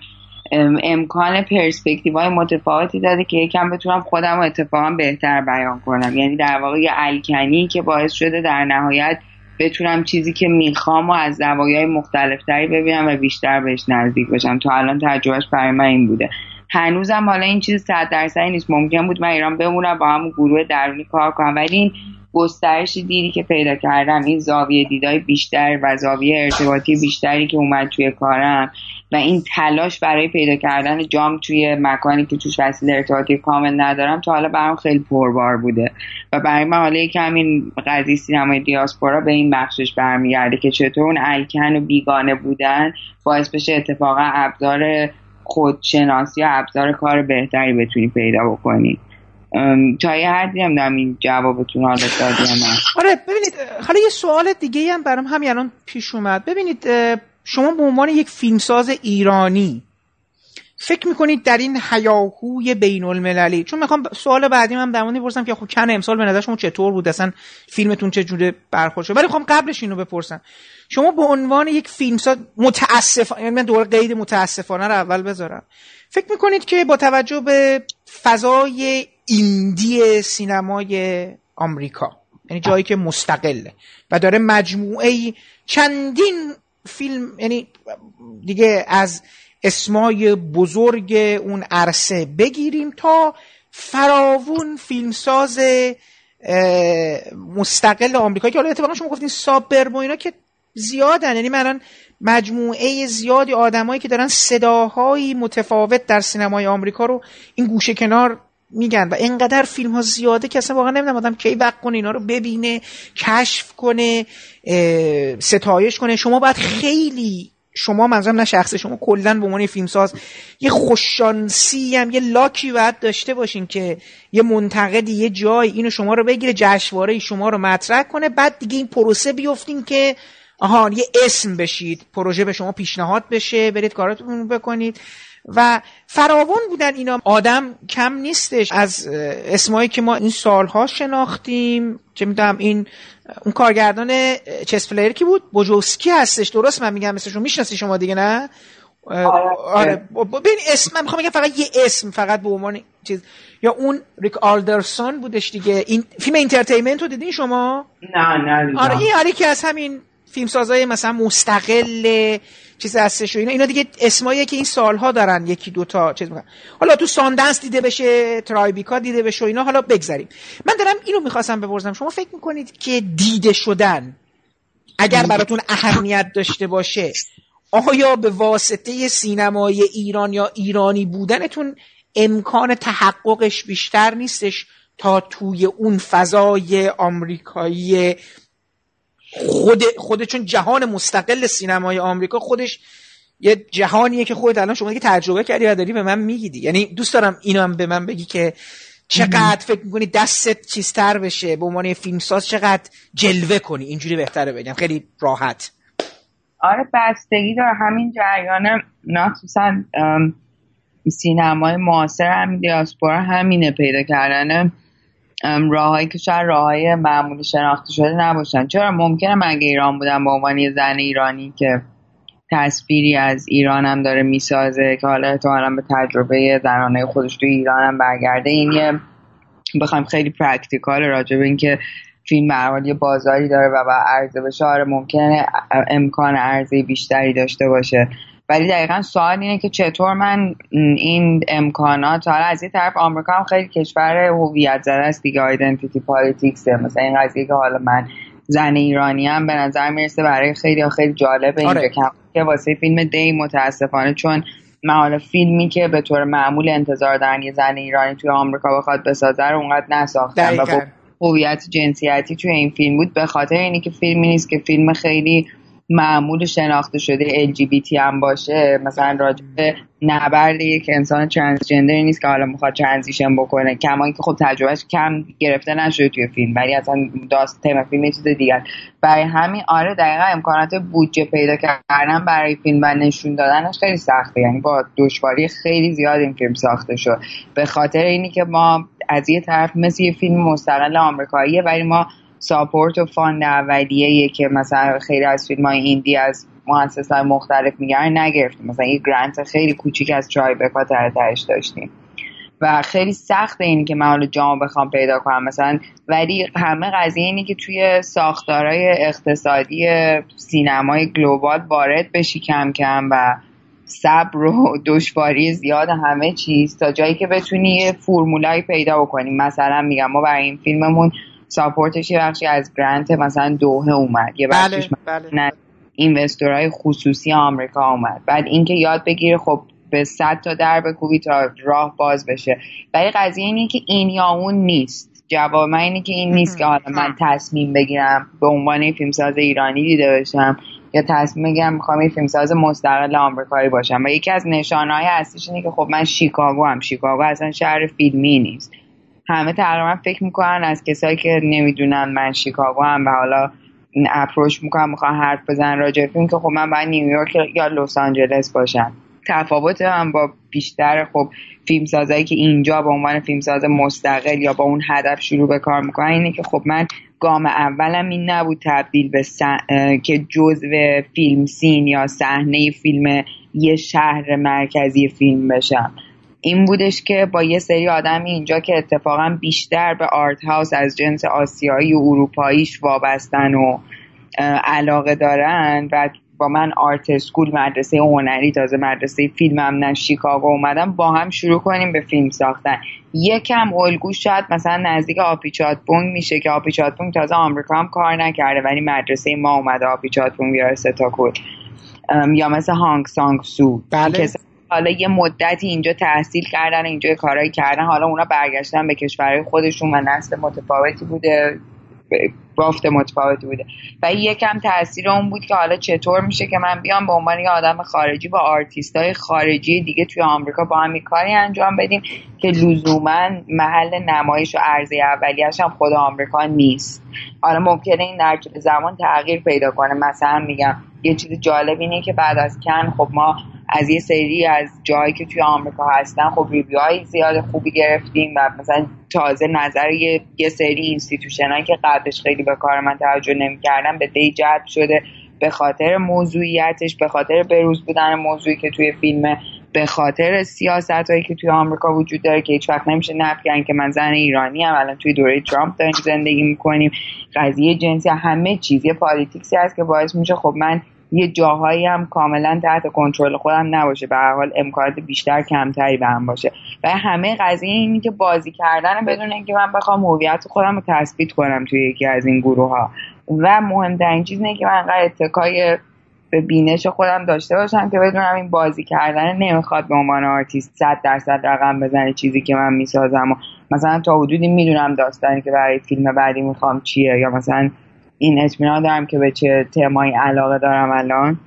امکان پرسپکتیو های متفاوتی داده که یکم بتونم خودم اتفاقا بهتر بیان کنم. یعنی در واقع یه الکنی که باعث شده در نهایت بتونم چیزی که می‌خوام و از زوایای مختلفتری ببینم و بیشتر بهش نزدیک بشم. تا الان تجربهش برای من این بوده. هنوزم حالا این چیز صد درصدی نیست. ممکن بود من ایران بمونم با همون گروه درونی کار کنم. ولی این گسترش دیدی که پیدا کردم این زاویه دیدای بیشتر و زاویه ارتباطی بیشتری که اومد توی کارم و این تلاش برای پیدا کردن جام توی مکانی که توش وسیله ارتباطی کامل ندارم تا حالا برام خیلی پربار بوده. و برای من حالا یکم این قضیه سینمای دیاسپورا به این بخشش برمیگرده که چطور اون الکن و بیگانه بودن باعث بشه اتفاقا ابزار خودشناسی یا ابزار کار بهتری بتونی پیدا بکنی. تا یه حدی هم این جوابتون حالا دادی آره ببینید حالا یه سوال دیگه هم برام همین الان پیش اومد. ببینید شما به عنوان یک فیلمساز ایرانی فکر می‌کنید در این حیاهوی بین المللی چون می‌خوام سوال بعدی هم در مورد بپرسم که خب کن امسال به نظر شما چطور بود؟ اصلا فیلمتون چه جوره برخورد شد؟ ولی می‌خوام قبلش اینو بپرسم. شما به عنوان یک فیلمساز متاسف یعنی من دوباره قید متاسفانه رو اول بذارم. فکر می‌کنید که با توجه به فضای ایندی سینمای آمریکا یعنی جایی که مستقله و داره مجموعه چندین فیلم یعنی دیگه از اسمای بزرگ اون عرصه بگیریم تا فراوون فیلمساز مستقل آمریکا که حالا اتفاقا شما گفتین سابرم و اینا که زیادن. یعنی من مجموعه زیادی آدمایی که دارن صداهایی متفاوت در سینمای آمریکا رو این گوشه کنار میگن و اینقدر فیلم ها زیاده که اصلا واقعا نمی‌دونم آدم کی وقت کنه اینا رو ببینه کشف کنه ستایش کنه. شما باید خیلی شما منظورم نه شخص شما کلا به عنوان فیلمساز یه خوششانسی هم یه لاکی باید داشته باشین که یه منتقدی یه جای اینو شما رو بگیره جشنواره شما رو مطرح کنه. بعد دیگه این پروسه بیفتین که آها یه اسم بشید پروژه به شما پیشنهاد بشه برید کاراتون بکنید. و فراوان بودن اینا. آدم کم نیستش. از اسمایی که ما این سالها شناختیم چه می‌دونم این اون کارگردان chess player کی بود؟ بوجالسکی هستش. درست من میگم مثلشون می‌شناسی شما دیگه نه؟ آره. ببین اسم من می‌خوام بگم فقط یه اسم فقط به عنوان چیز. یا اون ریک آلورسون بودش دیگه. این فیلم Entertainment رو دیدین شما؟ نه نه آره این آره که از همین فیلم سازای مثلا مستقل چیز هستش و اینا. اینا دیگه اسمایی که این سالها دارن یکی دوتا چیز می‌کنن. حالا تو ساندنس دیده بشه ترایبیکا دیده بشه و اینا حالا بگذریم من دارم اینو می‌خواستم بپرسم. شما فکر می‌کنید که دیده شدن اگر براتون اهمیت داشته باشه آیا به واسطه سینمای ایران یا ایرانی بودنتون امکان تحققش بیشتر نیستش تا توی اون فضای آمریکایی خود خود چون جهان مستقل سینمای آمریکا خودش یه جهانیه که خودت الان شما دیگه تجربه کردی و داری به من میگیدی. یعنی دوست دارم اینو هم به من بگی که چقدر فکر می‌کنی دستت چیزتر بشه به عنوان فیلمساز چقدر جلوه کنی؟ اینجوری بهتره بگم. خیلی راحت. آره بستگی داره. همین جریان مخصوصا سینمای معاصر همین دیاسپورا همینه پیدا کردن. راههایی که شاید راههای معمولی شناخته شده نباشن. چرا؟ ممکنه من اگه ایران بودم به عنوان یه زن ایرانی که تصویری از ایران هم داره می‌سازه که حالا احتمالا به تجربه زنانه خودش تو ایران هم برگرده این یه بخوایم خیلی practical راجع به اینکه فیلم به یه بازاری داره و با عرضه بشه آره ممکنه امکان عرضه بیشتری داشته باشه. ولی دقیقا سوال اینه که چطور من این امکانات حالا از یه طرف آمریکا هم خیلی کشور هویت زده است دیگه identity politics مثلا این قضیه که حالا من زن ایرانی هم به نظر می‌رسه برای خیلی خیلی جالبه اینجا آره. که واسه فیلم They متاسفانه چون من فیلمی که به طور معمول انتظار دارن یه زن ایرانی توی آمریکا بخواد بسازه رو اونقدر نساختن و هویت جنسیتی توی این فیلم بود به خاطر اینی که فیلمی نیست که فیلم خیلی معمول شناخته شده LGBT هم باشه مثلا راجع به نبرد یک انسان ترنسجندر نیست که حالا می‌خواد ترانزیشن بکنه. کما که خب تجربهش کم گرفته نشده توی فیلم ولی اصلا داست تم فیلم یه چیز دیگر برای همین آره دقیقا امکانات بودجه پیدا کردن برای فیلم و نشون دادنش خیلی سخته. یعنی با دشواری خیلی زیاد این فیلم ساخته شد. به خاطر اینی که ما از یه طرف مثل یه فیلم مستقل آمریکاییه ولی ما support و fund اولیه که مثلا خیلی از فیلم های indie از مؤسسات های مختلف میگن نگرفتیم. مثلا یه grant خیلی کوچیک از Tribeca ترش داشتیم. و خیلی سخت اینی که من حالا بخوام پیدا کنم. مثلا ولی همه قضیه اینی که توی ساختارهای اقتصادی سینمای global وارد بشی کم کم و صبر و دشواری زیاد همه چیز تا جایی که بتونی یه فرمولایی پیدا بکنیم مثلا میگم ما برای این فیلممون ساپورتش یه بخشی از گرانت مثلا دوه اومد یه بخشش بله، بله. اینوستورهای خصوصی آمریکا اومد. بعد اینکه یاد بگیره خب به صد تا در بکوبی تا راه باز بشه. ولی قضیه اینه که این یا اون نیست. جواب من اینه که این نیست که حالا من تصمیم بگیرم به عنوان فیلمساز ایرانی دیده باشم یا تصمیم بگیرم می‌خوام یه فیلمساز مستقل آمریکایی باشم. و یکی از نشانهای هستش اینه که خب من شیکاگو هم شیکاگو اصلا شهر فیلمی نیست. همه تقریبا فکر می‌کنن از کسایی که نمی‌دونن من شیکاگو هم و حالا اپروچ می‌کنم می‌خوام حرف بزن راجع فیلم که خب من باید نیویورک یا لس آنجلس باشم. تفاوت هم با بیشتر خب فیلمسازایی که اینجا به عنوان فیلمساز مستقل یا با اون هدف شروع به کار می‌کنن اینه که خب من گام اولم این نبود تبدیل به که جزو فیلم سین یا صحنه فیلم یه شهر مرکزی فیلم بشم. این بودش که با یه سری آدمی اینجا که اتفاقا بیشتر به art house از جنس آسیایی و اروپاییش وابستن و علاقه دارن و با من art school مدرسه هنری تازه مدرسه فیلم هم نه شیکاگو اومدم با هم شروع کنیم به فیلم ساختن. یکم الگو شاید مثلا نزدیک آپیچاتپونگ میشه که آپیچاتپونگ تازه آمریکا هم کار نکرده ولی مدرسه ما اومده آپیچاتپونگ بیاره ستا یا مثل هانگ سانگ سو. بله. حالا یه مدتی اینجا تحصیل کردن اینجا کارهایی کردن حالا اونا برگشتن به کشورهای خودشون و نسل متفاوتی بوده بافت متفاوتی بوده. و یکم تاثیر اون بود که حالا چطور میشه که من بیام به عنوان یه آدم خارجی با آرتیست های خارجی دیگه توی آمریکا با هم کاری انجام بدیم که لزوما محل نمایش و عرضه اولیش هم خود آمریکا نیست. حالا ممکنه این در زمان تغییر پیدا کنه. مثلا میگم یه چیز جالب اینه که بعد از کن خب ما از یه سری از جایی که توی آمریکا هستن خب review زیاد خوبی گرفتیم و مثلا تازه نظر یه, یه سری institution که قبلش خیلی به کار من توجه نمی‌کردن به They جلب شده. به خاطر موضوعیتش به خاطر بروز بودن موضوعی که توی فیلم به خاطر سیاست هایی که توی آمریکا وجود داره که هیچ وقت نمیشه نفی که من زن ایرانی هم الان توی دوره ترامپ داریم زندگی می‌کنیم. قضیه جنسی همه چیز یه politics ی هست که باعث میشه. خب من یه جاهایی هم کاملا تحت کنترل خودم نباشه. به هر حال امکانات بیشتر کمتری به هم باشه. و همه قضیه اینی که بازی کردن بدون اینکه من بخوام هویت خودم رو تثبیت کنم توی یکی از این گروه ها و مهمترین چیز اینه که من انقدر اتکای به بینش خودم داشته باشم که بدونم این بازی کردن نمی‌خواد به عنوان آرتیست صد درصد رقم بزنه چیزی که من می‌سازم. و مثلا تا حدودی می‌دونم داستانی که برای فیلم بعدی می‌خوام چیه یا مثلا این اطمینان دارم که به چه تمایی علاقه دارم الان.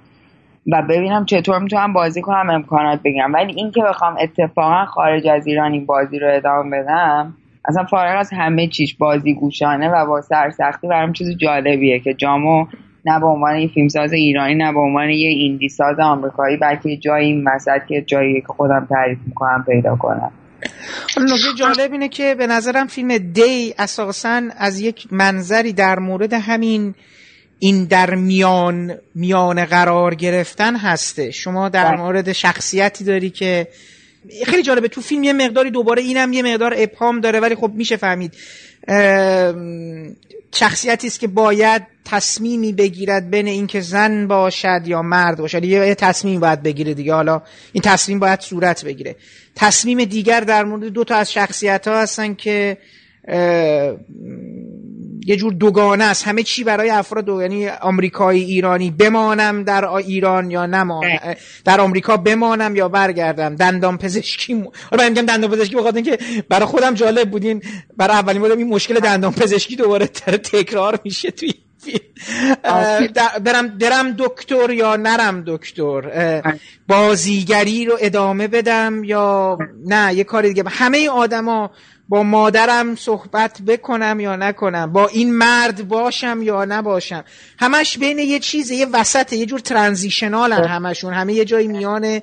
و ببینم چطور می‌تونم بازی کنم امکانات بگیرم. ولی اینکه بخوام اتفاقا خارج از ایران این بازی رو ادامه بدم اصلا فارغ از همه چیش بازی گوشانه و با سرسختی برام چیز جالبیه که جامو نه به عنوان یه فیلمساز ایرانی نه به عنوان یه ایندی ساز آمریکایی بلکه جایی این وسط که جایی که خودم تعریف می‌کنم پیدا کنم. نکته جالب اینه که به نظرم فیلم دی اساسا از یک منظری در مورد همین این در میان میان قرار گرفتن هسته. شما در بله. مورد شخصیتی داری که خیلی جالبه. تو فیلم یه مقداری دوباره اینم یه مقدار ابهام داره ولی خب میشه فهمید. شخصیتی است که باید تصمیمی بگیرد بین اینکه زن باشد یا مرد باشد. یه تصمیم باید بگیره دیگه. حالا این تصمیم باید صورت بگیره. تصمیم دیگر در مورد دو تا از شخصیت ها هستن که یه جور دوگانه است. همه چی برای افراد دو یعنی آمریکایی ایرانی بمانم در ایران یا نمانم در آمریکا بمانم یا برگردم. دندان پزشکی م... حالا من میگم دندان پزشکی بخاطر اینکه برای خودم جالب بودین برای اولین بار این مشکل دندان پزشکی دوباره تکرار میشه توی برم درم دکتر یا نرم دکتر. بازیگری رو ادامه بدم یا نه؟ یه کاری دیگه. همه آدما با مادرم صحبت بکنم یا نکنم با این مرد باشم یا نباشم. همش بین یه چیز یه وسط یه جور transitional ن همشون. همه یه جای میان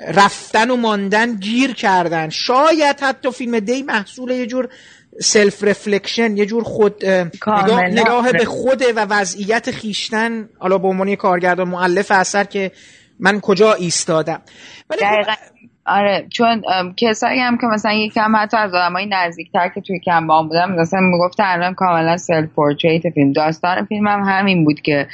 رفتن و ماندن گیر کردن. شاید حتی فیلم They محصول یه جور self-reflection یه جور خود نگاه, نگاه به خود و وضعیت خویشتن. حالا به عنوان کارگردان مؤلف اثر که من کجا ایستادم. ولی خب آره چون کسایی هم که مثلا یکم حتی از آدمای نزدیکتر که توی با بودم مثلا می‌گفت الان کاملا self-portrait فیلم. داستان فیلم هم همین بود که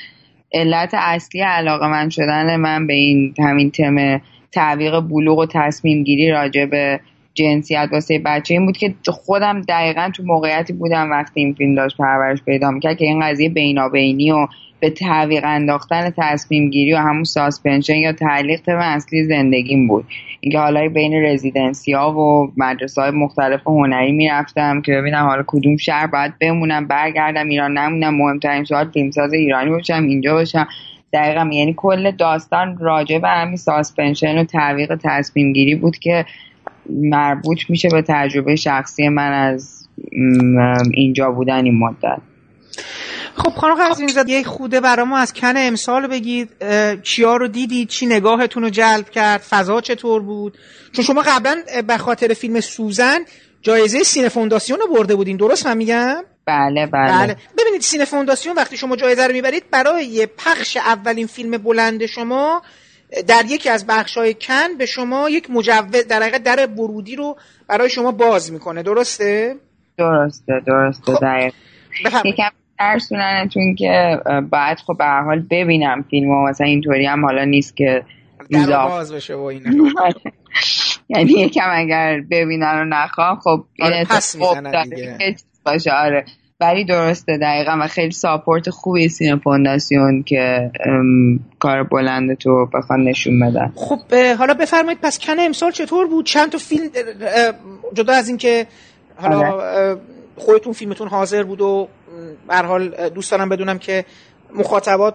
علت اصلی علاقه من شدن من به این همین تم تعویق بلوغ و تصمیم گیری راجع به جنسیت واسه بچه این بود که خودم دقیقا تو موقعیتی بودم وقتی این فیلم داشت پرورش پیدا می‌کرد که این قضیه بینابینی و به تعویق انداختن تصمیم گیری و همون suspension یا تعلیق تم اصلی زندگیم بود. اینکه حالا بین residency ها و مدرسه های مختلف هنری می‌رفتم که ببینم حالا کدوم شهر باید بمونم برگردم ایران نمونم مهمترین سوال فیلمساز ایرانی باشم اینجا باشم. دقیقا یعنی کل داستان راجع به همین suspension و تعویق تصمیم گیری بود که مربوط میشه به تجربه شخصی من از اینجا بودن این مدت. خب خانم قزوین زد یک خوده برای ما از کن امسال بگید چیا رو دیدید چی نگاهتون رو جلب کرد؟ فضا چطور بود؟ چون شما قبلا به خاطر فیلم سوزن جایزه سینه فونداسیون رو برده بودین درست من میگم؟ بله بله, بله. ببینید سینه فونداسیون وقتی شما جایزه رو می‌برید برای پخش اولین فیلم بلند شما در یکی از بخش های کن به شما یک مجوز در حقیقت در ورودی رو برای شما باز می‌کنه. درسته؟ درسته درسته خب. یکم ترسوننتون که بعد خب به حال ببینم فیلم و مثلا اینطوری هم حالا نیست که باز بشه و یعنی یکم اگر ببینن و نخوام خب آره پس دیگه. باشه. آره. ولی درسته دقیقا و خیلی ساپورت خوبی سینه فونداسیون که کار بلند تو بخوان نشون بدن. خب حالا بفرمایید پس کنه امسال چطور بود؟ چند تا فیلم جدا از اینکه حالا آره. خودتون فیلمتون حاضر بود و به حال دوست دارم بدونم که مخاطبات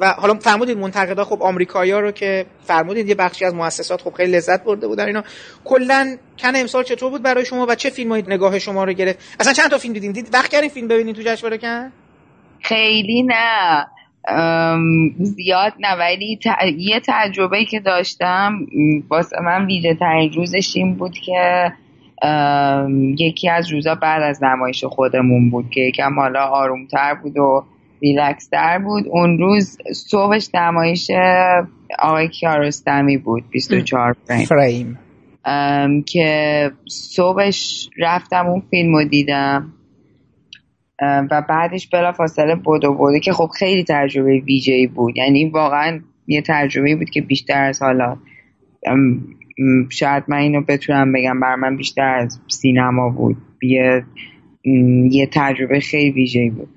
و حالا فرمودید منتقدا خب آمریکایی‌ها رو که فرمودید یه بخشی از مؤسسات خب خیلی لذت برده بودن اینا. کلا کن امسال چطور بود برای شما و چه فیلمایی نگاه شما رو گرفت؟ اصلا چند تا فیلم دیدین؟ دید وقت کردین فیلم ببینید تو جشنواره کن؟ خیلی نه. زیاد نه ولی یه تجربه که داشتم واسه من ویژه ترین روزش این بود که یکی از روزا بعد از نمایش خودمون بود که یکم حالا آرومتر بود و ریلکس در بود. اون روز صبحش نمایش آقای کیارستمی بود 24 فریم, فریم. که صبحش رفتم اون فیلم رو دیدم. و بعدش بلا فاصله بودو بوده که خب خیلی تجربه ویژه‌ای بود. یعنی واقعا یه تجربه بود که بیشتر از حالا شاید من اینو بتونم بگم بر من بیشتر از سینما بود. یه, یه تجربه خیلی ویژه‌ای بود.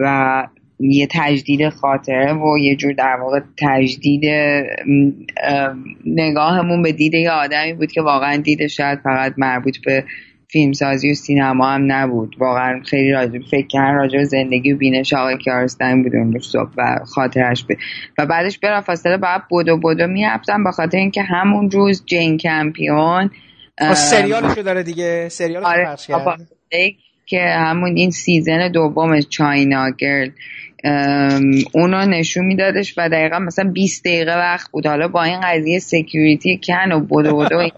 و یه تجدید خاطره و یه جور در واقع تجدید نگاهمون به دید یه آدمی بود که واقعا دیده شاید فقط مربوط به فیلمسازی و سینما هم نبود. واقعا خیلی راجع فکر کردن راجع به زندگی و بینش آقای کیارستمی بود اون صبح و خاطرش بود و بعدش برا فاصله باید بدو بدو می‌رفتم به خاطر اینکه همون روز جین کمپیون خب، سریالشو داره دیگه. سریال آره که همون این season دوم China Girl اونو نشون میدادش و دقیقا مثلا 20 دقیقه وقت بود. حالا با این قضیه security کن و بدو بدو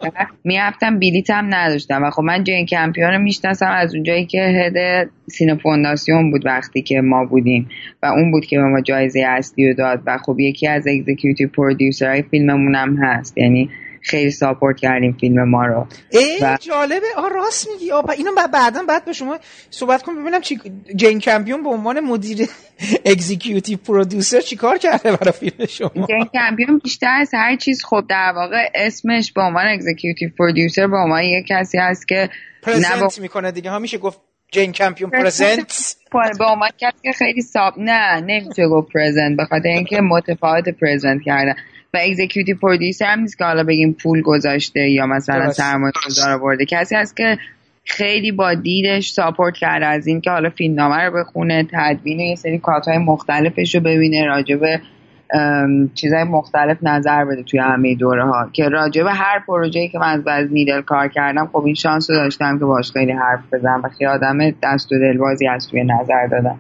می‌رفتم بلیتم نداشتم. و خب من جین کمپیون رو می‌شناسم از اونجایی که head سینه فونداسیون بود وقتی که ما بودیم و اون بود که به ما جایزه اصلی رو داد. و خب یکی از executive producer های فیلممون هم هست. یعنی خیلی support کرده فیلم ما رو. ای و... جالبه. آ راست میگی. آ اینو بعدا بعد به شما صحبت کنم ببینم چی جین کمپیون به عنوان مدیر executive producer چیکار کرده برای فیلم شما؟ جین کمپیون بیشتر از هر چیز خب در واقع اسمش به عنوان executive producer به عنوان یک کسی هست که پرزنت می‌کنه دیگه. ها میشه گفت جین کمپیون present به عنوان کسی که خیلی sup نه نمیشه گفت present بخاطر اینکه متفاوت present کرده. و executive producer هم نیست که حالا بگیم پول گذاشته یا مثلا سرمایه گذار آورده. کسی هست که خیلی با دیدش support کرده از اینکه حالا فیلمنامه رو بخونه تدوین یه سری کاتهای مختلفش رو ببینه راجبه چیزهای مختلف نظر بده توی همه دوره ها که راجع هر پروژه‌ای که من از نیدل کار کردم خب این شانس رو داشتم که باش خیلی حرف بزنم و خیلی آدم دست و دلبازی از توی نظر دادم.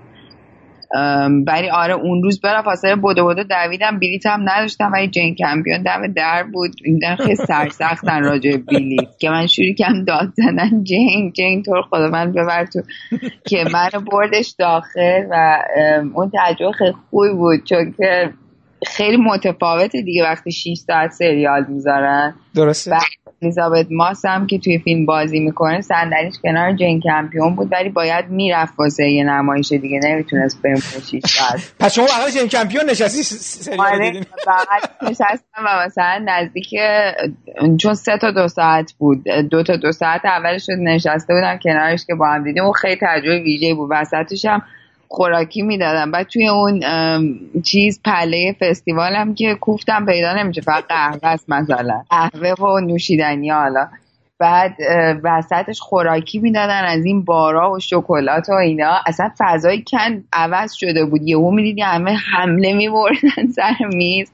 ولی آره اون روز برا فاصله بوده بوده دویدم بلیت هم نداشتم ولی جین کمپیون دم در بود. این خیلی سرسختن راجع بلیت. که من شروع کم داد زدن. جین جین طور خدا من ببر تو که منو بردش داخل و اون تجربه خیلی خوبی بود چون که خیلی متفاوته دیگه وقتی 6 ساعت سریال می‌ذارن. درسته. الیزابت ماس هم که توی فیلم بازی می‌کنه صندلیش کنار جین کمپیون بود ولی باید می‌رفت واسه یه نمایش دیگه نمی‌تونست بریم 6 ساعت. پس شما بغل جین کمپیون نشستی سریال آره، دیدین نشستم و مثلا نزدیک چون سه تا دو ساعت بود دو تا دو ساعت اولش نشسته بودم کنارش که با هم دیدیم اون خیلی تجربه ویژه بود. وسطش هم خوراکی می‌دادم. بعد توی اون چیز پله فستیوال هم که کوفتم پیدا نمیشه فقط قهوه است مثلا. قهوه و نوشیدنی حالا. بعد وسطش خوراکی می‌دادن از این بارا و شکلات و اینا. اصلا فضای کن عوض شده بود. یهو می‌دیدی همه حمله میبردن سر میز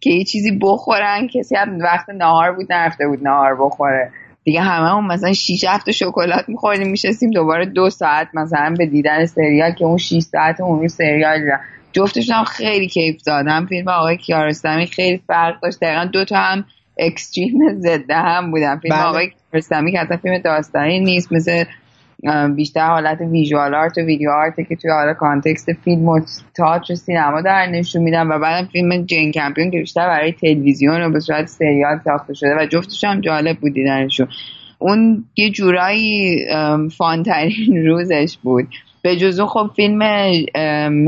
که یه چیزی بخورن. کسی هم وقت نهار بود نرفته بود نهار بخوره. دیگه همه هم مثلا 6 هفته شکلات میخوردیم میشستیم دوباره دو ساعت مثلا به دیدن سریال که اون 6 ساعت اون رو سریال دیدن جفتشون هم خیلی کیف دادم فیلم آقای کیارستمی خیلی فرق داشت. دقیقا دو تا هم extreme ضد هم بودن. فیلم بله. آقای کیارستمی که اصلا فیلم داستانی نیست مثل بیشتر حالت visual art و video art که توی حالا context فیلم و touch و سینما در نشون میدن و بعدم فیلم جین کمپیون که بیشتر برای تلویزیون و به صورت سریال ساخته شده و جفتش هم جالب بود دیدنشون. اون یه جورایی فانترین روزش بود. به جزو خب فیلم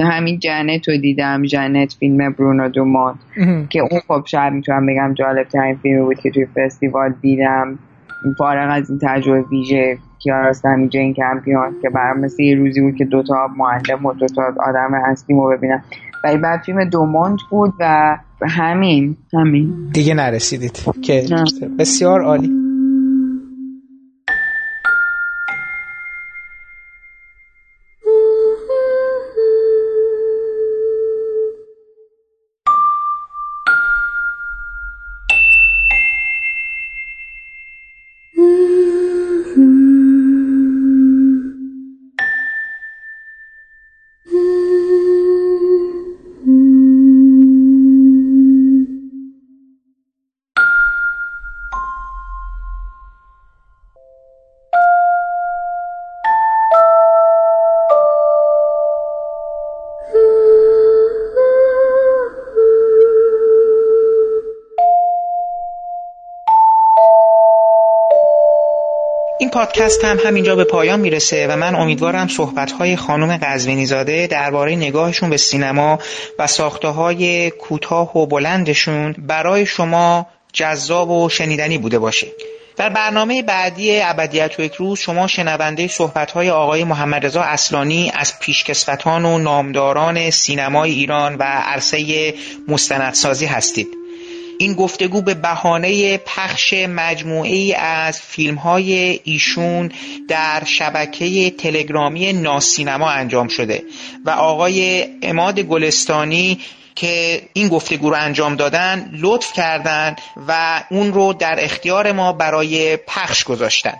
همین جنت رو دیدم جنت فیلم برونو دومونت. که اون خب شاید می‌تونم بگم جالب ترین فیلم بود که توی فستیوال دیدم. فارغ از این تجربه ویژه. کیارستمی جین کمپیون که برام مثل یه روزی بود که دوتا معلم و دوتا آدم اصلی رو ببینم. ولی بعد فیلم دومونت بود و همین. همین. دیگه نرسیدید که بسیار عالی. پادکست هم همینجا به پایان می‌رسه و من امیدوارم صحبتهای خانم قزوینی زاده درباره نگاهشون به سینما و ساخته های کوتاه و بلندشون برای شما جذاب و شنیدنی بوده باشه در برنامه بعدی ابدیت و یک روز شما شنونده صحبت‌های آقای محمد رضا اصلانی از پیشکسوتان و نامداران سینمای ایران و عرصه مستندسازی هستید. این گفتگو به بهانه پخش مجموعه از فیلم های ایشون در شبکه تلگرامی ناسینما انجام شده و آقای اماد گلستانی که این گفتگو رو انجام دادن لطف کردند و اون رو در اختیار ما برای پخش گذاشتن.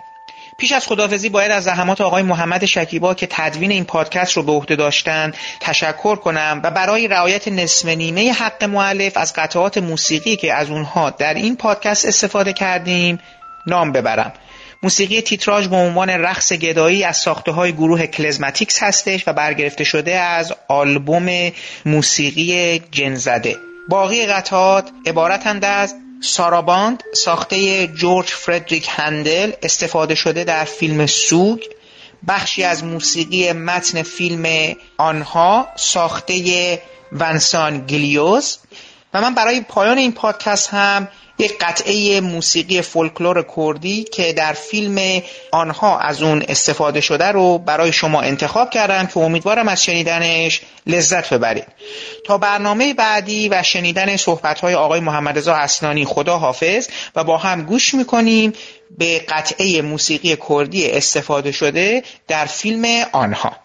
پیش از خدافزی باید از زحمات آقای محمد شکیبا که تدوین این پادکست رو به عهده داشتن تشکر کنم و برای رعایت نصف نیمه حق معلف از قطعات موسیقی که از اونها در این پادکست استفاده کردیم نام ببرم. موسیقی تیتراژ به عنوان رقص گدایی از ساخته های گروه Klezmatics هستش و برگرفته شده از آلبوم موسیقی جن‌زده. باقی قطعات عبارتند از ساراباند ساخته جورج فردریک هندل استفاده شده در فیلم سوگ. بخشی از موسیقی متن فیلم آنها ساخته ونسان گلیوز. و من برای پایان این پادکست هم یک قطعه موسیقی فولکلور کردی که در فیلم آنها از اون استفاده شده رو برای شما انتخاب کردم که امیدوارم از شنیدنش لذت ببرید. تا برنامه بعدی و شنیدن صحبت‌های آقای محمد رضا اسنانی خدا حافظ و با هم گوش می‌کنیم به قطعه موسیقی کردی استفاده شده در فیلم آنها.